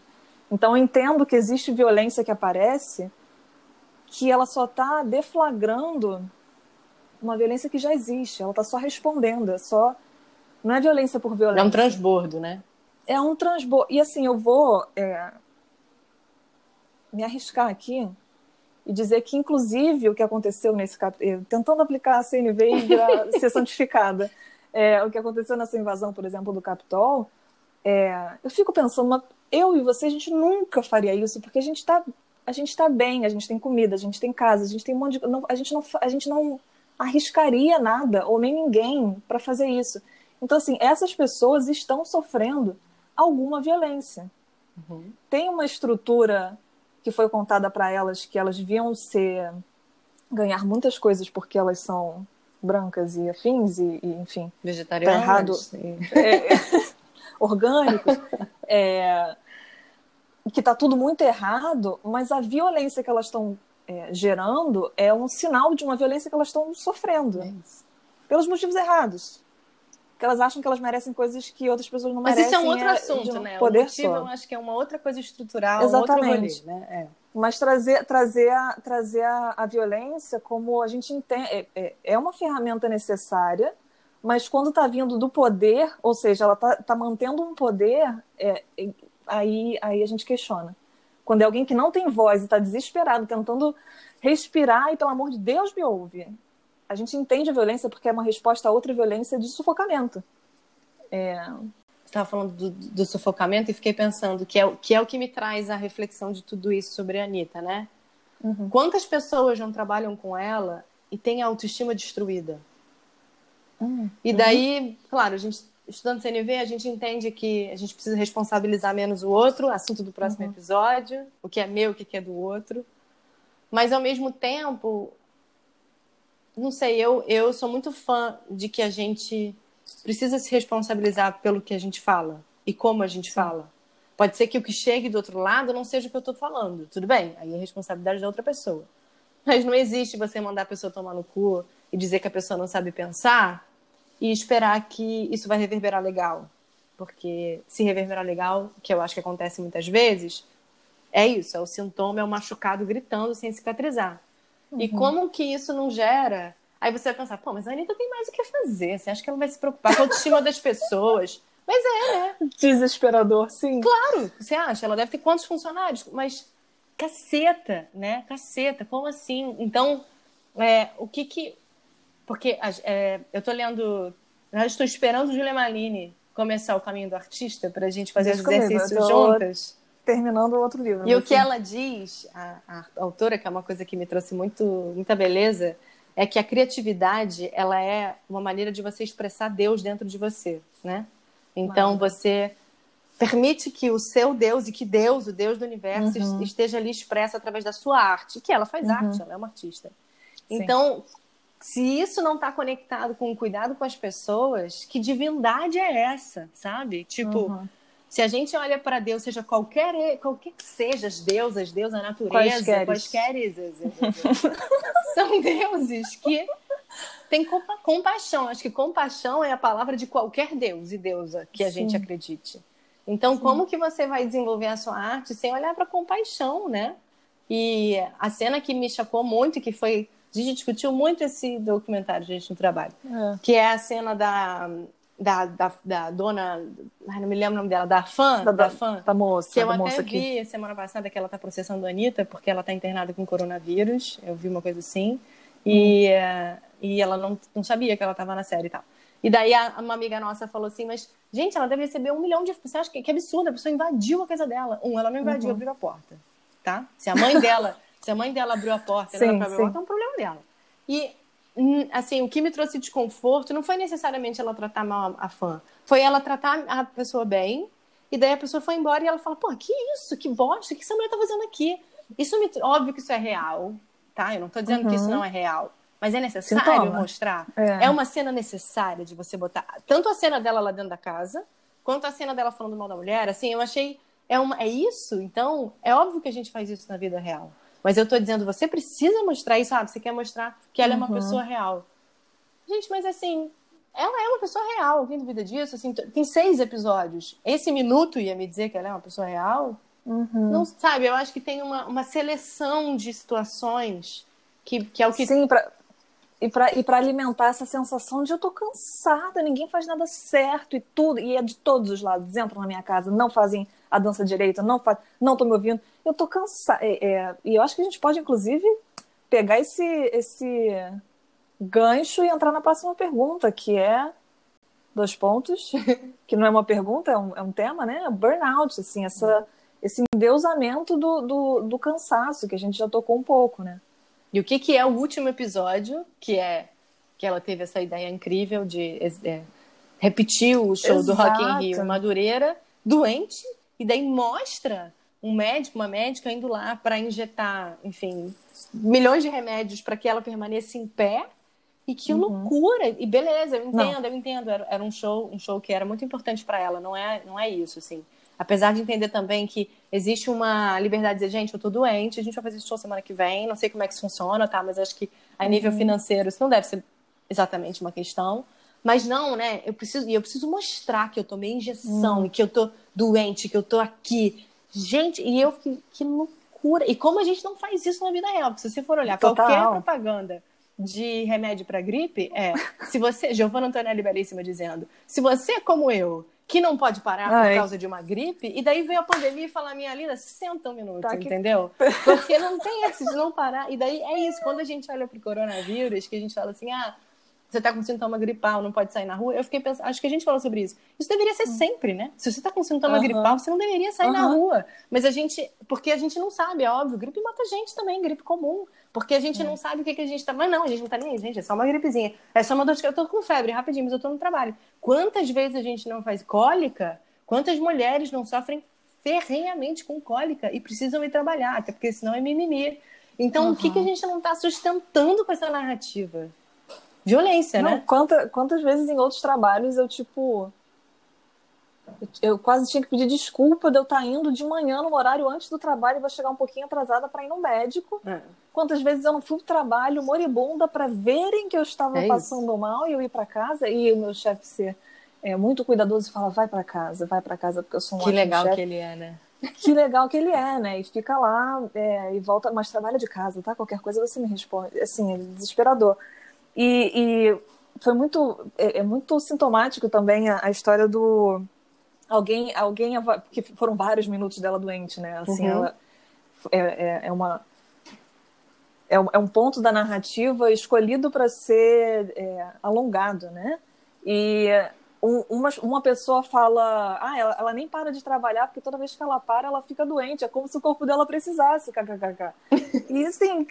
Então, eu entendo que existe violência que aparece, que ela só está deflagrando uma violência que já existe, ela está só respondendo, é só. Não é violência por violência.
É um transbordo, né?
é um transbordo. E assim, eu vou é, me arriscar aqui e dizer que, inclusive, o que aconteceu nesse capítulo, tentando aplicar a CNV e ser santificada, é, o que aconteceu nessa invasão, por exemplo, do Capitol, é, eu fico pensando, eu e você, a gente nunca faria isso, porque a gente está a gente tá bem, a gente tem comida, a gente tem casa, a gente tem um monte de. Não, a, gente não, a gente não arriscaria nada ou nem ninguém para fazer isso. Então, assim, essas pessoas estão sofrendo alguma violência. Uhum. Tem uma estrutura que foi contada para elas que elas deviam ser ganhar muitas coisas porque elas são brancas e afins e, e enfim
vegetarianas
tá errado é, orgânicos é, que está tudo muito errado mas a violência que elas estão é, gerando é um sinal de uma violência que elas estão sofrendo é pelos motivos errados que elas acham que elas merecem coisas que outras pessoas não
Mas
merecem.
Mas isso é um outro assunto, né? Poder o motivo, só. eu acho que é uma outra coisa estrutural, Exatamente. Um rolê, né? É.
Mas trazer, trazer, a, trazer a, a violência como a gente entende, é, é, é uma ferramenta necessária, mas quando está vindo do poder, ou seja, ela está tá mantendo um poder, é, é, aí, aí a gente questiona. Quando é alguém que não tem voz e está desesperado, tentando respirar e, pelo amor de Deus, me ouve a gente entende a violência porque é uma resposta a outra violência de sufocamento.
É... Você estava falando do, do, sufocamento e fiquei pensando que é, que é o que me traz a reflexão de tudo isso sobre a Anitta, né? Uhum. Quantas pessoas não trabalham com ela e têm a autoestima destruída? Uhum. E daí, claro, a gente estudando CNV, a gente entende que a gente precisa responsabilizar menos o outro, assunto do próximo uhum. episódio, o que é meu, o que é do outro. Mas ao mesmo tempo, não sei, eu, eu sou muito fã de que a gente precisa se responsabilizar pelo que a gente fala e como a gente Sim. fala. Pode ser que o que chegue do outro lado não seja o que eu estou falando. Tudo bem, aí é responsabilidade da outra pessoa. Mas não existe você mandar a pessoa tomar no cu e dizer que a pessoa não sabe pensar e esperar que isso vai reverberar legal. Porque se reverberar legal, que eu acho que acontece muitas vezes, é isso, é o sintoma, é o machucado gritando sem cicatrizar. Uhum. E como que isso não gera? Aí você vai pensar, pô, mas a Anitta tem mais o que fazer. Você acha que ela vai se preocupar com a autoestima das pessoas? Mas é, né?
Desesperador, sim.
Claro, você acha? Ela deve ter quantos funcionários? Mas caceta, né? Caceta, como assim? Então, é, o que que. Porque é, eu tô lendo. Eu estou esperando Julia Malini começar o caminho do artista para a gente fazer Deixa os exercícios juntas
terminando o outro livro.
E o que ela diz, a, a, autora, que é uma coisa que me trouxe muito, muita beleza, é que a criatividade ela é uma maneira de você expressar Deus dentro de você, né? Então você permite que o seu Deus e que Deus, o Deus do universo, uhum. esteja ali expresso através da sua arte, que ela faz uhum. arte, ela é uma artista. Sim. Então, se isso não está conectado com o cuidado com as pessoas, que divindade é essa, sabe? Tipo, uhum se a gente olha para Deus, seja qualquer, qualquer que seja, as deusas, Deus, a natureza, quaisquer, são deuses que têm compa compaixão. Acho que compaixão é a palavra de qualquer deus e deusa que a Sim. gente acredite. Então, Sim. como que você vai desenvolver a sua arte sem olhar para compaixão, né? E a cena que me chocou muito, que foi. A gente discutiu muito esse documentário, gente, no trabalho. É. Que é a cena da da, da, da dona, não me lembro o nome dela, da fã,
da, da, fã, da moça,
que eu
da
até
moça
vi aqui. semana passada que ela está processando a Anitta porque ela está internada com coronavírus, eu vi uma coisa assim, e, hum. e ela não, não sabia que ela estava na série e tal. E daí a, uma amiga nossa falou assim, mas, gente, ela deve receber um milhão de... Você acha que, que absurdo? A pessoa invadiu a casa dela. Um, ela não invadiu, uhum. abriu a porta, tá? Se a mãe dela, se a mãe dela abriu a porta, sim, ela abriu a porta, é um problema dela. E assim, o que me trouxe desconforto não foi necessariamente ela tratar mal a fã, foi ela tratar a pessoa bem, e daí a pessoa foi embora e ela fala, pô, que isso, que bosta, o que essa mulher tá fazendo aqui? Isso me... Óbvio que isso é real, tá? Eu não tô dizendo uhum. que isso uhum. não é real, mas é necessário Sintoma. mostrar. É. é uma cena necessária de você botar tanto a cena dela lá dentro da casa, quanto a cena dela falando mal da mulher, assim, eu achei... É, uma... é isso? Então, é óbvio que a gente faz isso na vida real. Mas eu tô dizendo, você precisa mostrar isso, sabe? Você quer mostrar que ela uhum. é uma uhum. pessoa real. Gente, mas assim, ela é uma pessoa real. Alguém duvida disso? Assim, tem seis episódios. Esse minuto ia me dizer que ela é uma pessoa real? Uhum. Não sabe, eu acho que tem uma, uma seleção de situações que, que é o que.
Sim, pra, e para e alimentar essa sensação de eu tô cansada, ninguém faz nada certo e tudo. E é de todos os lados. Entram na minha casa, não fazem a dança direita, não faz, não tô me ouvindo. Eu tô cansada. É, é, e eu acho que a gente pode, inclusive, pegar esse, esse gancho e entrar na próxima pergunta, que é dois pontos, que não é uma pergunta, é um, é um tema, né? Burnout, assim, essa, esse endeusamento do, do, do cansaço, que a gente já tocou um pouco, né?
E o que, que é o último episódio, que é que ela teve essa ideia incrível de é, repetir o show
Exato.
do Rock in Rio Madureira, doente, e daí mostra um médico, uma médica indo lá para injetar, enfim, milhões de remédios para que ela permaneça em pé. E que
Uhum.
loucura! E beleza, eu
Não.
entendo, eu entendo. Era, era um show, um show que era muito importante para ela. Não é, não é isso, assim. Apesar de entender também que existe uma liberdade de dizer, gente, eu tô doente, a gente vai fazer esse show semana que vem, não sei como é que isso funciona, tá? Mas acho que a nível
Uhum.
financeiro isso não deve ser exatamente uma questão. Mas não, né? Eu preciso, eu preciso mostrar que eu tomei injeção
Hum.
e que eu tô doente, que eu tô aqui. Gente, e eu fiquei, que loucura. E como a gente não faz isso na vida real? Porque se você for olhar
Total.
qualquer propaganda de remédio para gripe, é, se você, Giovanna Antonelli belíssima dizendo, se você como eu, que não pode parar por
Ai.
causa de uma gripe, e daí veio a pandemia e fala, minha linda, senta um minuto,
Tá
entendeu? Porque não tem esse de não parar. E daí é isso, quando a gente olha pro coronavírus, que a gente fala assim, ah, você tá com sintoma gripal, não pode sair na rua. Eu fiquei pensando, acho que a gente falou sobre isso. Isso deveria ser sempre, né? Se você tá com sintoma
Aham.
gripal, você não deveria sair na
Aham.
rua. Mas a gente, porque a gente não sabe, é óbvio, gripe mata gente também, gripe comum. Porque a gente não sabe o que, que a gente tá. Mas não, a gente não tá nem aí, gente. É só uma gripezinha. É só uma dor de. Eu tô com febre, rapidinho, mas eu tô no trabalho. Quantas vezes a gente não faz cólica? Quantas mulheres não sofrem ferrenhamente com cólica e precisam ir trabalhar? Até porque senão é mimimi. Então, o que, que a gente não tá sustentando com essa narrativa? Violência,
Não,
né?
quanta- quantas vezes em outros trabalhos eu, tipo. eu- quase tinha que pedir desculpa de eu estar indo de manhã no horário antes do trabalho e vou chegar um pouquinho atrasada para ir no médico.
É.
Quantas vezes eu não fui pro trabalho moribunda para verem que eu estava
É
passando mal e eu ir para casa e o meu chefe ser é, muito cuidadoso e falar vai para casa, vai para casa porque eu sou um
Que legal
chefe.
que ele é, né?
Que legal que ele é, né? E fica lá é, e volta, mas trabalha de casa, tá? Qualquer coisa você me responde. Assim, é desesperador. E, e foi muito, é, é muito sintomático também a, a história do alguém, alguém, porque foram vários minutos dela doente, né? Assim,
Uhum.
ela é, é, é uma é um, é um ponto da narrativa escolhido para ser é, alongado, né? E um- uma, uma pessoa fala, ah, ela, ela nem para de trabalhar porque toda vez que ela para, ela fica doente. É como se o corpo dela precisasse, kkkk. E assim,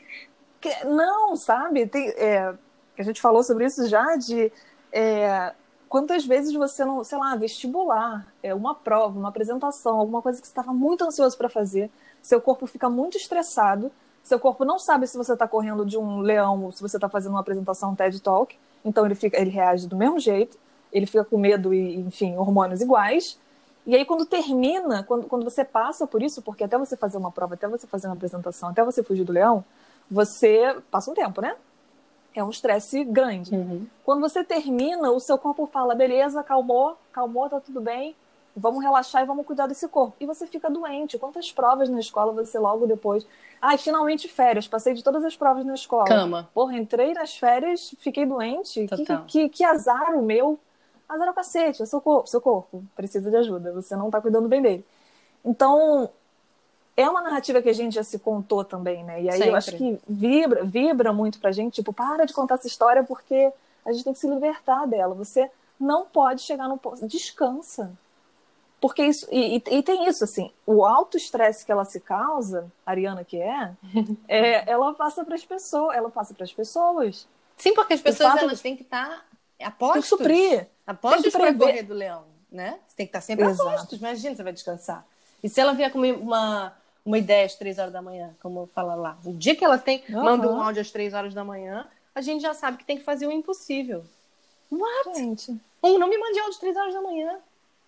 que- não, sabe? Tem, é, a gente falou sobre isso já de é, quantas vezes você não, sei lá, vestibular, é, uma prova, uma apresentação, alguma coisa que você estava muito ansioso para fazer, seu corpo fica muito estressado, seu corpo não sabe se você está correndo de um leão ou se você está fazendo uma apresentação TED Talk, então ele fica, ele reage do mesmo jeito, ele fica com medo e, enfim, hormônios iguais. E aí, quando termina, quando, quando você passa por isso, porque até você fazer uma prova, até você fazer uma apresentação, até você fugir do leão, você passa um tempo, né? É um estresse grande.
Uhum.
Quando você termina, o seu corpo fala: beleza, calmou, calmou, tá tudo bem, vamos relaxar e vamos cuidar desse corpo. E você fica doente. Quantas provas na escola você logo depois. Ai, finalmente férias, passei de todas as provas na escola.
Cama.
Porra, entrei nas férias, fiquei doente. Que, que, que azar o meu. Azar é o cacete, é seu corpo, seu corpo precisa de ajuda, você não tá cuidando bem dele. Então, é uma narrativa que a gente já se contou também, né? E aí eu acho
Sempre.
que vibra, vibra muito pra gente, tipo, para de contar essa história porque a gente tem que se libertar dela. Você não pode chegar no ponto. Descansa. Porque isso. E, e- e tem isso, assim, o alto estresse que ela se causa, a Ariana que é, é ela passa para as pessoas. Ela passa para as pessoas.
Sim, porque as pessoas elas têm que estar
Tem que
apostos.
suprir.
Apostos para correr do leão, né? Você tem que estar sempre
Exato.
apostos. Imagina, você vai descansar. E se ela vier com uma, uma ideia às três horas da manhã, como fala lá, o dia que ela tem,
Aham.
manda um áudio às três horas da manhã, a gente já sabe que tem que fazer o impossível.
Gente.
Um, não me mande áudio às três horas da manhã.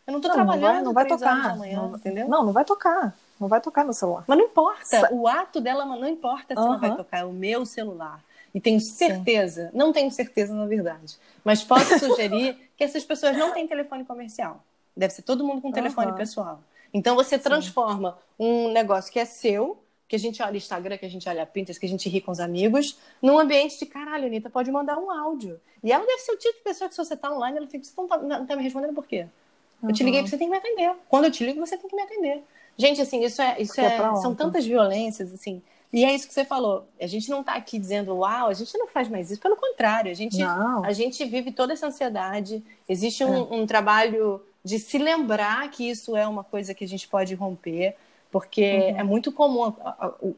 Eu não tô
Não, não
trabalhando
vai, não vai
três horas
tocar.
da manhã,
não,
entendeu?
não, não vai tocar. Não vai tocar no celular.
Mas não importa. O ato dela não importa se ela
Aham.
vai tocar, é o meu celular. E tenho certeza, não tenho certeza na verdade, mas posso sugerir que essas pessoas não têm telefone comercial. Deve ser todo mundo com telefone
Aham.
pessoal. Então você transforma um negócio que é seu, que a gente olha Instagram, que a gente olha Pinterest, que a gente ri com os amigos, num ambiente de caralho, Anitta pode mandar um áudio. E ela deve ser o tipo de pessoa que se você tá online, ela fica, você não tá, não tá me respondendo por quê? Eu te liguei
Uhum.
porque você tem que me atender. Quando eu te ligo, você tem que me atender. Gente, assim, isso é, isso
Porque é
é, são tantas violências, assim. E é isso que você falou. A gente não tá aqui dizendo, uau, a gente não faz mais isso. Pelo contrário, a gente,
Não.
a gente vive toda essa ansiedade. Existe
É.
um, um trabalho de se lembrar que isso é uma coisa que a gente pode romper, porque
Uhum.
é muito comum,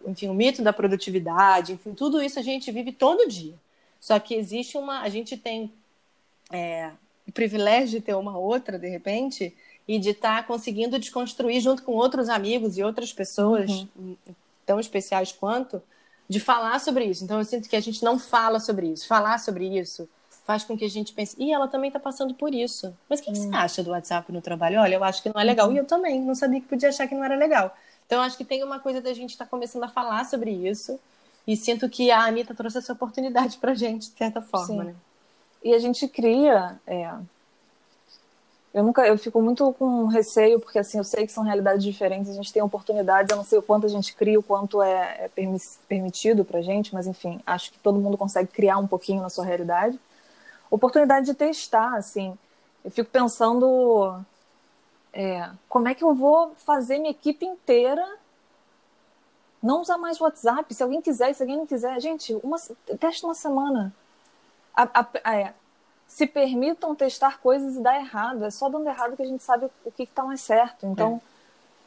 enfim, o mito da produtividade, enfim, tudo isso a gente vive todo dia. Só que existe uma. A gente tem é, o privilégio de ter uma outra, de repente, e de estar tá conseguindo desconstruir junto com outros amigos e outras pessoas uhum. tão especiais quanto, de falar sobre isso. Então eu sinto que a gente não fala sobre isso. Falar sobre isso faz com que a gente pense, e ela também está passando por isso. Mas o que, que, você hum. acha do WhatsApp no trabalho? Olha, eu acho que não é legal. E eu também, não sabia que podia achar que não era legal. Então, acho que tem uma coisa da gente estar tá começando a falar sobre isso. E sinto que a Anitta trouxe essa oportunidade pra gente, de certa forma, né?
E a gente cria. É... Eu nunca, eu fico muito com receio, porque assim, eu sei que são realidades diferentes, a gente tem oportunidades, eu não sei o quanto a gente cria, o quanto é, é permitido pra gente, mas enfim, acho que todo mundo consegue criar um pouquinho na sua realidade oportunidade de testar, assim. Eu fico pensando é, como é que eu vou fazer minha equipe inteira não usar mais WhatsApp. Se alguém quiser, se alguém não quiser, gente, uma, teste uma semana. A, a, é, se permitam testar coisas e dar errado. É só dando errado que a gente sabe o que está mais certo. Então, é.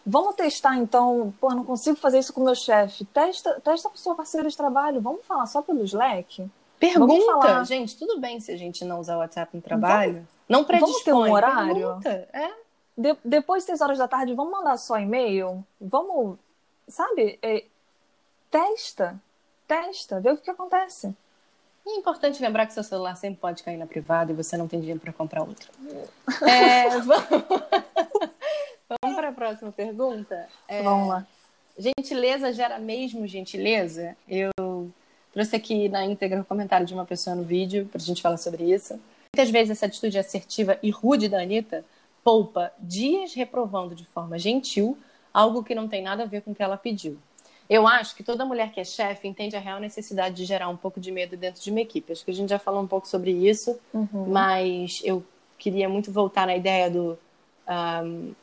vamos testar, então. Pô, não consigo fazer isso com o meu chefe. Testa, testa com sua parceira de trabalho. Vamos falar só pelo Slack?
Pergunta, gente, tudo bem se a gente não usar o WhatsApp no trabalho? Vamos, não predispõe. Vamos ter
um horário? É. De, depois das seis horas da tarde, vamos mandar só e-mail? Vamos, sabe? É, testa, testa, vê o que, que acontece.
E é importante lembrar que seu celular sempre pode cair na privada e você não tem dinheiro para comprar outro. é, vamos vamos para a próxima pergunta?
É, vamos lá.
Gentileza gera mesmo gentileza? Eu Trouxe aqui na íntegra o um comentário de uma pessoa no vídeo para a gente falar sobre isso. Muitas vezes essa atitude assertiva e rude da Anitta poupa dias reprovando de forma gentil algo que não tem nada a ver com o que ela pediu. Eu acho que toda mulher que é chefe entende a real necessidade de gerar um pouco de medo dentro de uma equipe. Acho que a gente já falou um pouco sobre isso, uhum. mas eu queria muito voltar na ideia do um, do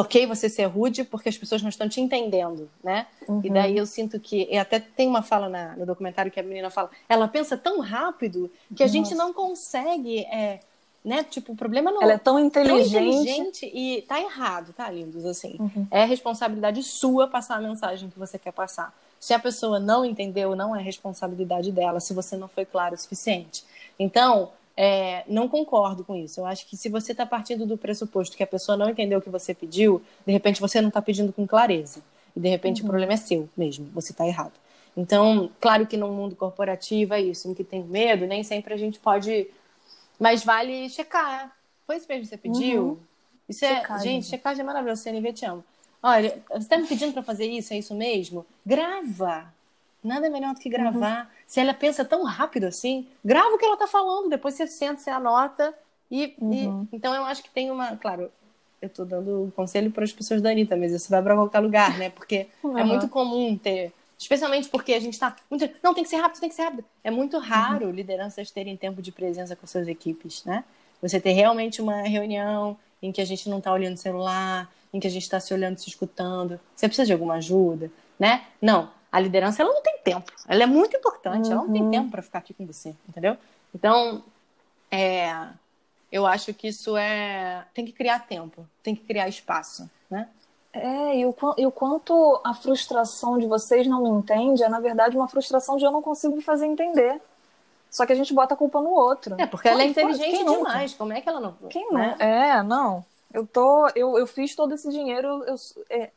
ok você ser rude porque as pessoas não estão te entendendo, né? Uhum. E daí eu sinto que, e até tem uma fala na, no documentário que a menina fala, ela pensa tão rápido que a Nossa. gente não consegue, é, né? Tipo, o problema não
ela é tão inteligente, tão
inteligente e tá errado, tá, lindos, assim. Uhum. É responsabilidade sua passar a mensagem que você quer passar. Se a pessoa não entendeu, não é responsabilidade dela, se você não foi claro o suficiente. Então, é, não concordo com isso. Eu acho que se você está partindo do pressuposto que a pessoa não entendeu o que você pediu, de repente você não está pedindo com clareza. E de repente uhum. o problema é seu mesmo, você está errado. Então, claro que no mundo corporativo é isso, em que tem medo, nem sempre a gente pode. Mas vale checar. Foi isso mesmo que você pediu? Uhum. Isso é. Gente, checagem é maravilhoso, CNV te amo. Olha, você está me pedindo para fazer isso, é isso mesmo? Grava! Nada melhor do que gravar. Uhum. Se ela pensa tão rápido assim, grava o que ela está falando, depois você senta, você anota. E, uhum. e, então eu acho que tem uma. Claro, eu estou dando conselho para as pessoas da Anitta, mas isso vai para qualquer lugar, né? Porque uhum. é muito comum ter. Especialmente porque a gente está muito. Não, tem que ser rápido, tem que ser rápido. É muito raro uhum. lideranças terem tempo de presença com suas equipes, né? Você ter realmente uma reunião em que a gente não está olhando o celular, em que a gente está se olhando, se escutando. Você precisa de alguma ajuda, né? Não a liderança ela não tem tempo. Ela é muito importante, uhum. ela não tem uhum. tempo para ficar aqui com você, entendeu? Então, é, eu acho que isso é. Tem que criar tempo, tem que criar espaço, né?
É, e o, e o quanto a frustração de vocês não me entende é, na verdade, uma frustração de eu não consigo me fazer entender. Só que a gente bota a culpa no outro.
É, porque ela é inteligente demais. Como é que ela não.
Quem né? não? É, não. Eu tô. Eu, eu fiz todo esse dinheiro. Eu, é,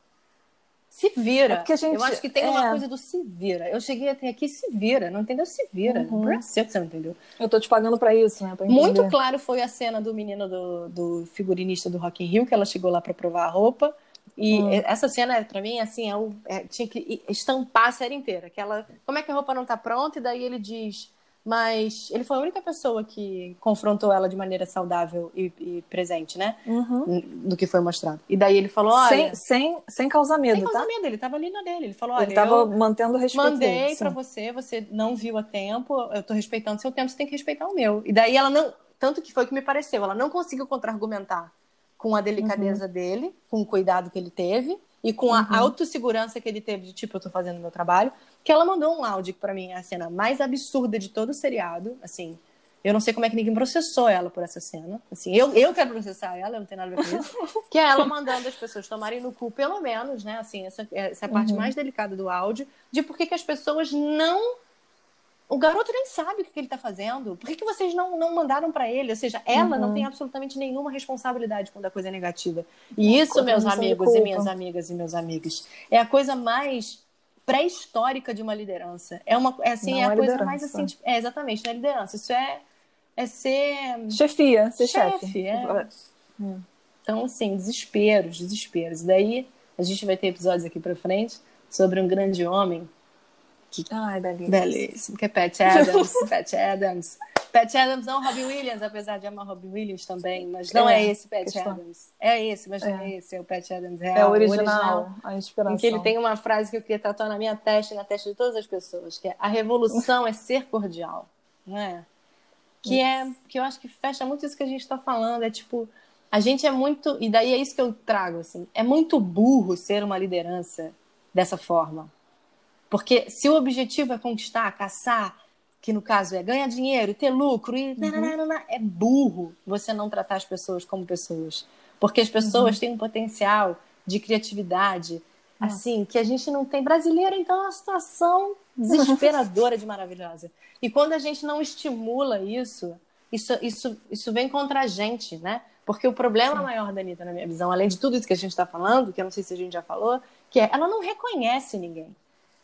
se vira. É gente, eu acho que tem é... uma coisa do se vira. Eu cheguei até aqui, se vira. Não entendeu? Se vira. Uhum. Que você não entendeu.
Eu tô te pagando para isso, né?
Muito claro foi a cena do menino do, do figurinista do Rock in Rio, que ela chegou lá para provar a roupa. E hum. essa cena, para mim, assim, é o, é, tinha que estampar a série inteira. Aquela, como é que a roupa não tá pronta? E daí ele diz mas ele foi a única pessoa que confrontou ela de maneira saudável e, e presente, né? Uhum. Do que foi mostrado. E daí ele falou, olha...
Sem, sem, sem causar medo,
sem
tá?
causar medo, ele tava ali na dele. Ele falou, olha,
Ele tava mantendo o respeito
Mandei para você, você não viu a tempo, eu tô respeitando seu tempo, você tem que respeitar o meu. E daí ela não... Tanto que foi o que me pareceu, ela não conseguiu contra-argumentar com a delicadeza uhum. dele, com o cuidado que ele teve e com a uhum. autossegurança que ele teve de tipo, eu tô fazendo meu trabalho, que ela mandou um áudio que para mim é a cena mais absurda de todo o seriado, assim, eu não sei como é que ninguém processou ela por essa cena. Assim, eu, eu quero processar ela, não tem nada a ver com isso. que é ela mandando as pessoas tomarem no cu, pelo menos, né? Assim, essa, essa é a parte uhum. mais delicada do áudio, de por que as pessoas não o garoto nem sabe o que ele está fazendo. Por que, que vocês não, não mandaram para ele? Ou seja, ela uhum. não tem absolutamente nenhuma responsabilidade quando a coisa é negativa. E isso, meus amigos e minhas amigas e meus amigos, é a coisa mais pré-histórica de uma liderança. É uma é assim, não é a é coisa liderança. mais assim, tipo, é exatamente, não é liderança. Isso é é ser
chefia, ser chefe.
chefe é. Hum. Então, assim, desesperos, desesperos. Daí a gente vai ter episódios aqui para frente sobre um grande homem
que Ai, belíssimo.
belíssimo, que é Pat Adams, Pat Adams. Pat Adams não Robin Williams, apesar de amar Robin Williams também, mas não é, é esse Pat questão. Adams. É esse, mas é. não é esse, é o Pat Adams real.
É o original, original, a inspiração.
Em que ele tem uma frase que eu queria tatuar na minha testa e na testa de todas as pessoas, que é a revolução é ser cordial, não é? Que é, que eu acho que fecha muito isso que a gente está falando, é tipo, a gente é muito, e daí é isso que eu trago, assim, é muito burro ser uma liderança dessa forma. Porque se o objetivo é conquistar, caçar, que no caso é ganhar dinheiro, ter lucro, e uhum. é burro você não tratar as pessoas como pessoas. Porque as pessoas uhum. têm um potencial de criatividade, assim, que a gente não tem. Brasileiro, então, é uma situação desesperadora de maravilhosa. E quando a gente não estimula isso, isso, isso, isso vem contra a gente, né? Porque o problema Sim. maior da Anitta, na minha visão, além de tudo isso que a gente está falando, que eu não sei se a gente já falou, que é ela não reconhece ninguém.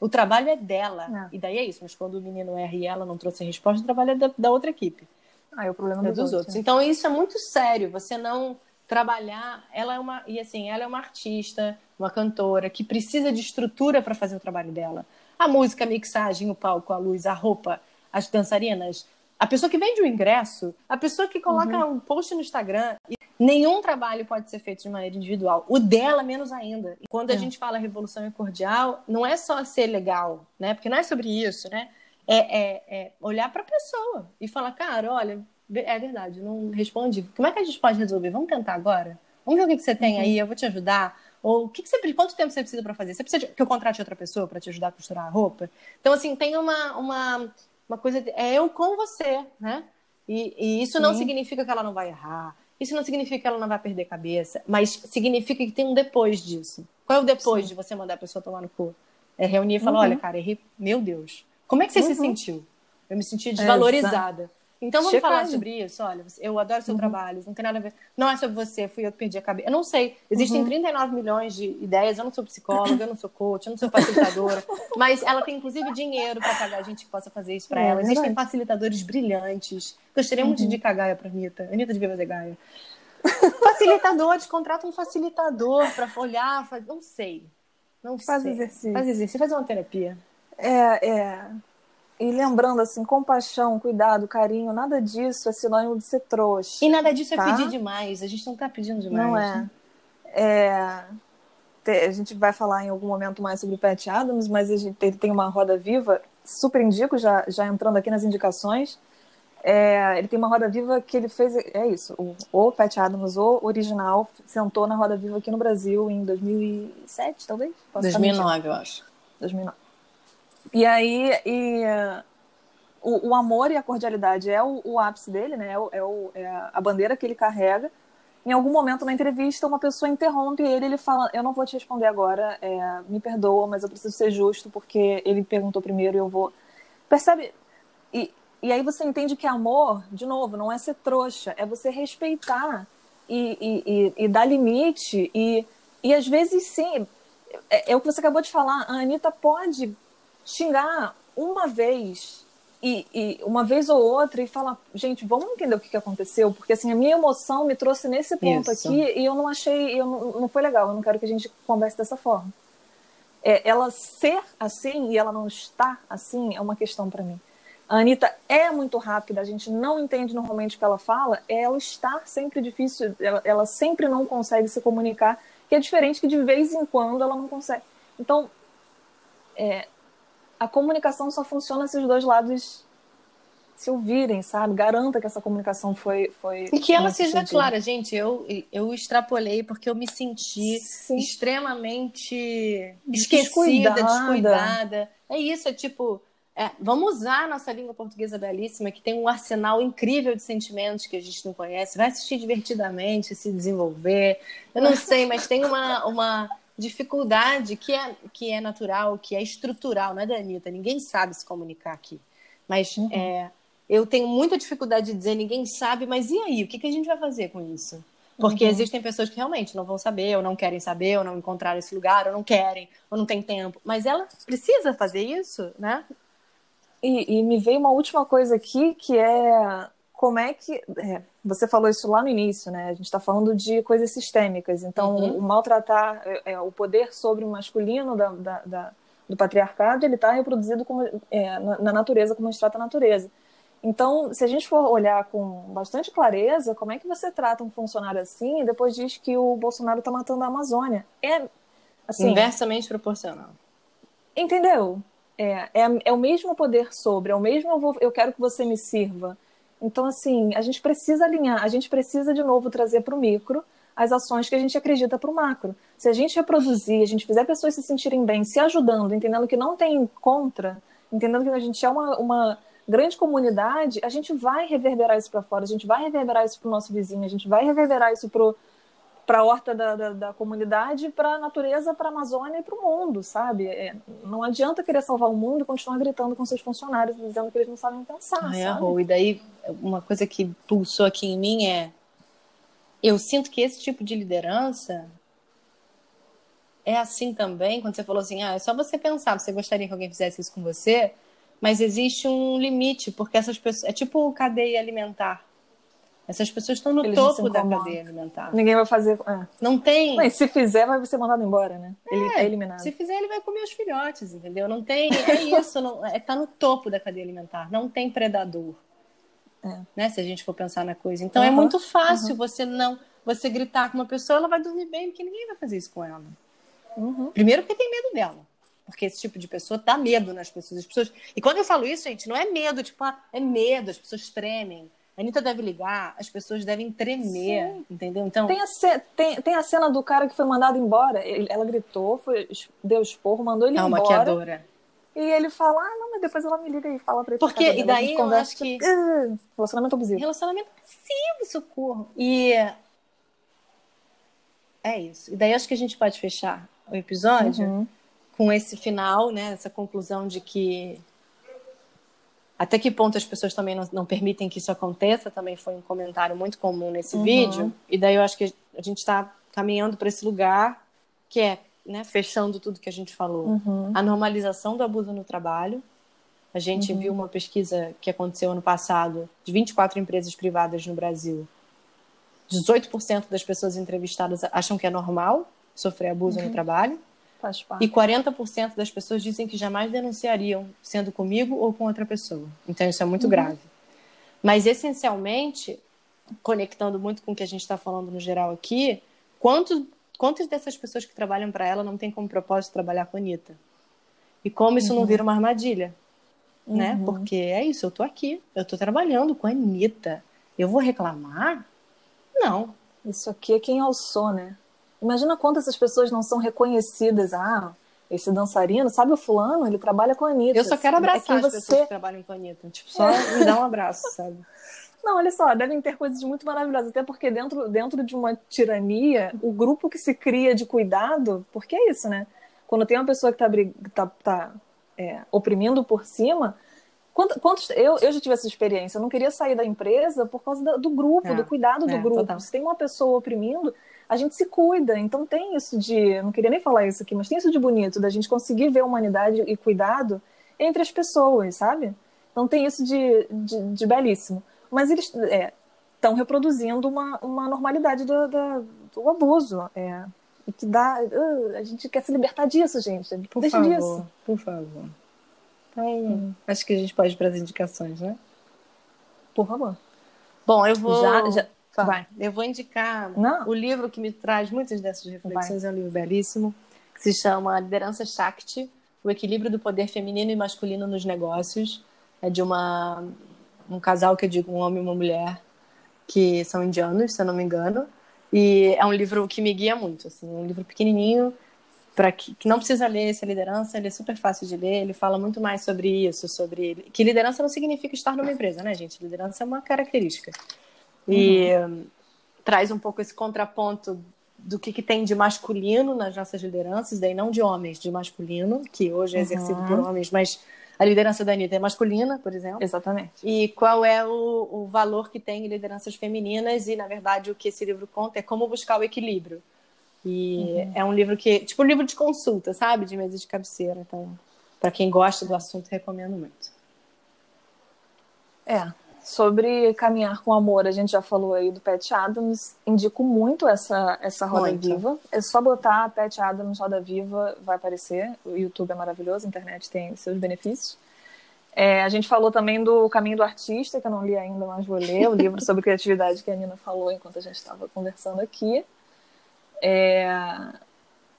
O trabalho é dela. Não. E daí é isso. Mas quando o menino erra e ela não trouxe a resposta, o trabalho é da, da outra equipe.
Ah, é o problema é dos,
dos outros. outros. Então isso é muito sério. Você não trabalhar. Ela é uma e assim, ela é uma artista, uma cantora que precisa de estrutura para fazer o trabalho dela. A música, a mixagem, o palco, a luz, a roupa, as dançarinas, a pessoa que vende o ingresso, a pessoa que coloca uhum. um post no Instagram. Nenhum trabalho pode ser feito de maneira individual. O dela, menos ainda. E quando é. a gente fala revolução é cordial, não é só ser legal, né? Porque não é sobre isso, né? É, é, é olhar para a pessoa e falar, cara, olha, é verdade, não respondi. Como é que a gente pode resolver? Vamos tentar agora? Vamos ver o que, que você tem uhum. aí, eu vou te ajudar. Ou o que, que você quanto tempo você precisa para fazer? Você precisa que eu contrate outra pessoa para te ajudar a costurar a roupa? Então, assim, tem uma, uma, uma coisa. De, é eu com você, né? E, e isso Sim. não significa que ela não vai errar. Isso não significa que ela não vai perder cabeça, mas significa que tem um depois disso. Qual é o depois Sim. de você mandar a pessoa tomar no cu? É reunir e falar: uhum. olha, cara, errei. Meu Deus. Como é que você uhum. se sentiu? Eu me senti desvalorizada. Então vamos falar sobre isso. Olha, eu adoro seu uhum. trabalho, não tem nada a ver. Não é sobre você, fui eu que perdi a cabeça. Eu não sei. Existem uhum. 39 milhões de ideias. Eu não sou psicóloga, eu não sou coach, eu não sou facilitadora. mas ela tem, inclusive, dinheiro para pagar a gente que possa fazer isso para é, ela. Existem facilitadores brilhantes. Gostaria muito uhum. de indicar Gaia para Anitta. Anitta devia fazer Gaia. Facilitadores, contrata um facilitador para olhar, faz... não sei. Não
faz
sei.
exercício.
Faz exercício, faz uma terapia.
É, é. E lembrando, assim, compaixão, cuidado, carinho, nada disso é sinônimo de ser trouxa.
E nada disso é tá? é pedir demais. A gente não está pedindo demais.
Não é. Né? é. A gente vai falar em algum momento mais sobre o Pat Adams, mas gente, ele tem uma roda viva, super indico, já, já entrando aqui nas indicações. É, ele tem uma roda viva que ele fez, é isso, o, o Pat Adams, o original, sentou na roda viva aqui no Brasil em 2007, talvez?
Posso 2009, eu acho.
2009. E aí, e, uh, o, o, amor e a cordialidade é o, o ápice dele, né? É, o, é, o, é, a bandeira que ele carrega. Em algum momento na entrevista, uma pessoa interrompe ele ele fala: Eu não vou te responder agora, é, me perdoa, mas eu preciso ser justo porque ele perguntou primeiro e eu vou. Percebe? E, e aí você entende que amor, de novo, não é ser trouxa, é você respeitar e, e, e, e dar limite. E, e às vezes, sim, é, é, o que você acabou de falar. A Anitta pode xingar uma vez e, e, uma vez ou outra e falar, gente, vamos entender o que, que aconteceu, porque assim a minha emoção me trouxe nesse ponto Isso. aqui e eu não achei, eu não, não foi legal, eu não quero que a gente converse dessa forma. É, ela ser assim e ela não estar assim é uma questão para mim. A Anitta é muito rápida, a gente não entende normalmente o que ela fala, é ela estar sempre difícil, ela, ela sempre não consegue se comunicar, que é diferente que de vez em quando ela não consegue. Então, é, a comunicação só funciona se os dois lados se ouvirem, sabe? Garanta que essa comunicação foi. foi
e que ela seja clara, gente. Eu, eu extrapolei porque eu me senti Sim. extremamente esquecida, descuidada. descuidada. É isso, é tipo. É, vamos usar a nossa língua portuguesa belíssima, que tem um arsenal incrível de sentimentos que a gente não conhece. Vai assistir divertidamente, se desenvolver. Eu não sei, mas tem uma, uma dificuldade que é, que é natural, que é estrutural, não é da Anitta. Ninguém sabe se comunicar aqui. Mas
Uhum.
é, eu tenho muita dificuldade de dizer, ninguém sabe, mas e aí? O que, que a gente vai fazer com isso? Porque
Uhum.
existem pessoas que realmente não vão saber, ou não querem saber, ou não encontraram esse lugar, ou não querem, ou não tem tempo. Mas ela precisa fazer isso, né?
E, e me veio uma última coisa aqui, que é como é que. é, você falou isso lá no início, né? A gente está falando de coisas sistêmicas. Então,
Uhum.
o maltratar, é, é, o poder sobre o masculino da, da- da- do patriarcado, ele está reproduzido como, é, na, na natureza, como a gente trata a natureza. Então, se a gente for olhar com bastante clareza, como é que você trata um funcionário assim e depois diz que o Bolsonaro está matando a Amazônia? É, assim,
Inversamente proporcional.
Entendeu? É, é, é o mesmo poder sobre, é o mesmo eu, vou- eu quero que você me sirva. Então, assim, a gente precisa alinhar, a gente precisa de novo trazer para o micro as ações que a gente acredita para o macro. Se a gente reproduzir, a gente fizer pessoas se sentirem bem, se ajudando, entendendo que não tem contra, entendendo que a gente é uma, uma grande comunidade, a gente vai reverberar isso para fora, a gente vai reverberar isso para o nosso vizinho, a gente vai reverberar isso para para a horta da, da, da comunidade, para a natureza, para a Amazônia e para o mundo, sabe? É, não adianta querer salvar o mundo e continuar gritando com seus funcionários, dizendo que eles não sabem pensar,
Ai,
sabe?
E daí, uma coisa que pulsou aqui em mim é: eu sinto que esse tipo de liderança é assim também, quando você falou assim, ah, é só você pensar, você gostaria que alguém fizesse isso com você, mas existe um limite, porque essas pessoas. É tipo cadeia alimentar. Essas pessoas estão no
Eles
topo da cadeia alimentar.
Ninguém vai fazer. É.
Não tem.
Mas se fizer, vai ser mandado embora, né? Ele é, eliminado.
Se fizer, ele vai comer os filhotes, entendeu? Não tem. É isso, não, é, tá no topo da cadeia alimentar. Não tem predador.
É.
Né? Se a gente for pensar na coisa. Então é
Uhum,
muito fácil você não. Você gritar com uma pessoa, ela vai dormir bem, porque ninguém vai fazer isso com ela.
Uhum.
Primeiro porque tem medo dela. Porque esse tipo de pessoa dá medo nas pessoas. As pessoas... E quando eu falo isso, gente, não é medo, tipo, ah, é medo, as pessoas tremem. A Anitta deve ligar, as pessoas devem tremer,
Sim.
entendeu? Então,
Tem a, tem, tem a cena do cara que foi mandado embora. Ele- ela gritou, foi, deu esporro, mandou ele
é uma
embora.
maquiadora.
E ele fala: Ah, não, mas depois ela me liga e fala pra ele.
Porque- e daí eu
conversa,
acho que-
"Ah, relacionamento abusivo.
Relacionamento passivo, socorro. E é isso. E daí acho que a gente pode fechar o episódio
Uhum.
com esse final, né? Essa conclusão de que até que ponto as pessoas também não, não permitem que isso aconteça, também foi um comentário muito comum nesse
Uhum.
vídeo. E daí eu acho que a gente está caminhando para esse lugar que é, né, fechando tudo que a gente falou.
Uhum.
A normalização do abuso no trabalho. A gente viu uma pesquisa que aconteceu ano passado de 24 empresas privadas no Brasil. 18% das pessoas entrevistadas acham que é normal sofrer abuso no trabalho. E 40% das pessoas dizem que jamais denunciariam, sendo comigo ou com outra pessoa. Então, isso é muito grave. Mas, essencialmente, conectando muito com o que a gente está falando no geral aqui, quanto, quantas dessas pessoas que trabalham para ela não têm como propósito trabalhar com a Anitta? E como isso não vira uma armadilha? Né?
Uhum.
Porque é isso, eu tô aqui, eu tô trabalhando com a Anitta. Eu vou reclamar? Não.
Isso aqui é quem sou, né? Imagina quantas essas pessoas não são reconhecidas. Ah, esse dançarino, sabe o fulano? Ele trabalha com a Anitta.
Eu só quero
É
abraçar
quem
as
você...
pessoas que trabalham com a Anitta. Tipo, só me dá um abraço, sabe?
Não, olha só, devem ter coisas muito maravilhosas, até porque dentro, dentro de uma tirania, o grupo que se cria de cuidado, porque é isso, né? Quando tem uma pessoa que está tá, tá, é, oprimindo por cima, quantos, quantos eu, eu já tive essa experiência, eu não queria sair da empresa por causa da, do grupo,
É,
do cuidado do
é,
grupo.
total.
Se tem uma pessoa oprimindo, a gente se cuida, então tem isso de, eu não queria nem falar isso aqui, mas tem isso de bonito, da gente conseguir ver humanidade e cuidado entre as pessoas, sabe? Então tem isso de, de, de belíssimo. Mas eles estão reproduzindo uma, uma normalidade do, do, do abuso. É, e que dá. uh, a gente quer se libertar disso, gente.
Por
Deixa
favor,
disso.
por favor. Então, acho que a gente pode ir para as indicações, né?
Por favor.
Bom, eu vou.
Já- já-
Fala.
vai.
Eu vou indicar
Não.
o livro que me traz muitas dessas reflexões, é um livro belíssimo, que se chama Liderança Shakti, o equilíbrio do poder feminino e masculino nos negócios. É de uma um casal que eu digo, um homem e uma mulher, que são indianos, se eu não me engano. E é um livro que me guia muito, assim, um livro pequenininho, para que, que não precisa ler essa liderança, ele é super fácil de ler, ele fala muito mais sobre isso, sobre que liderança não significa estar numa empresa, né, gente? Liderança é uma característica. E hum, traz um pouco esse contraponto do que, que tem de masculino nas nossas lideranças, daí não de homens, de masculino, que hoje é exercido
Uhum.
por homens, mas a liderança da Anitta é masculina, por exemplo.
Exatamente.
E qual é o, o valor que tem em lideranças femininas, e, na verdade, o que esse livro conta é como buscar o equilíbrio. E uhum. é um livro que, tipo um livro de consulta, sabe? De mesa de cabeceira. Então, para quem gosta do assunto, recomendo muito.
É, Sobre caminhar com amor, a gente já falou aí do Pat Adams. Indico muito essa, essa Roda muito. Viva. É só botar Pat Adams Roda Viva, vai aparecer. O YouTube é maravilhoso, a internet tem seus benefícios. É, a gente falou também do Caminho do Artista, que eu não li ainda, mas vou ler. O livro sobre criatividade que a Nina falou enquanto a gente estava conversando aqui. É,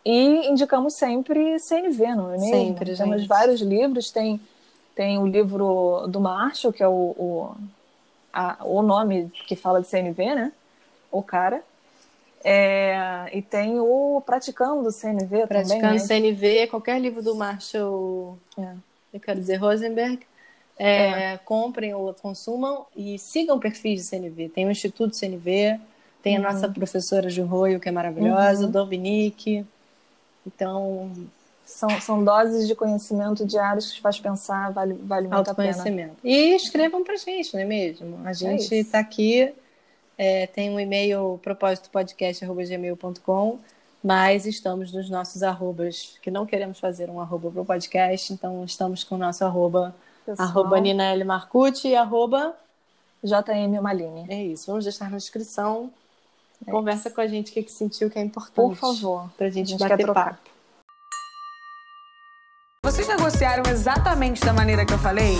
e indicamos sempre CNV, não é mesmo?
Sempre,
Temos vários livros, tem tem o livro do Marshall, que é o, o, a, o nome que fala de CNV, né? O cara. É, e tem o Praticando CNV
Praticando
também. Praticando
né? CNV, qualquer livro do Marshall, é. eu quero dizer, Rosenberg. É, é. Comprem ou consumam e sigam perfis de CNV. Tem o Instituto CNV, tem uhum. a nossa professora Jurroio, que é maravilhosa, uhum. Dominique. Então,
são, são doses de conhecimento diários que te faz pensar, vale, vale muito a pena.
E escrevam pra gente, não é mesmo? A é gente está é aqui, é, tem um e-mail propósitopodcast.gmail.com, mas estamos nos nossos arrobas, que não queremos fazer um arroba pro podcast, então estamos com o nosso arroba, Pessoal. arroba Nina L. Marcucci e arroba
JM Maline.
É isso, vamos deixar na descrição. É Conversa isso. com a gente o que, que sentiu que é importante.
Por favor.
Pra gente, gente bater papo.
Vocês negociaram exatamente da maneira que eu falei?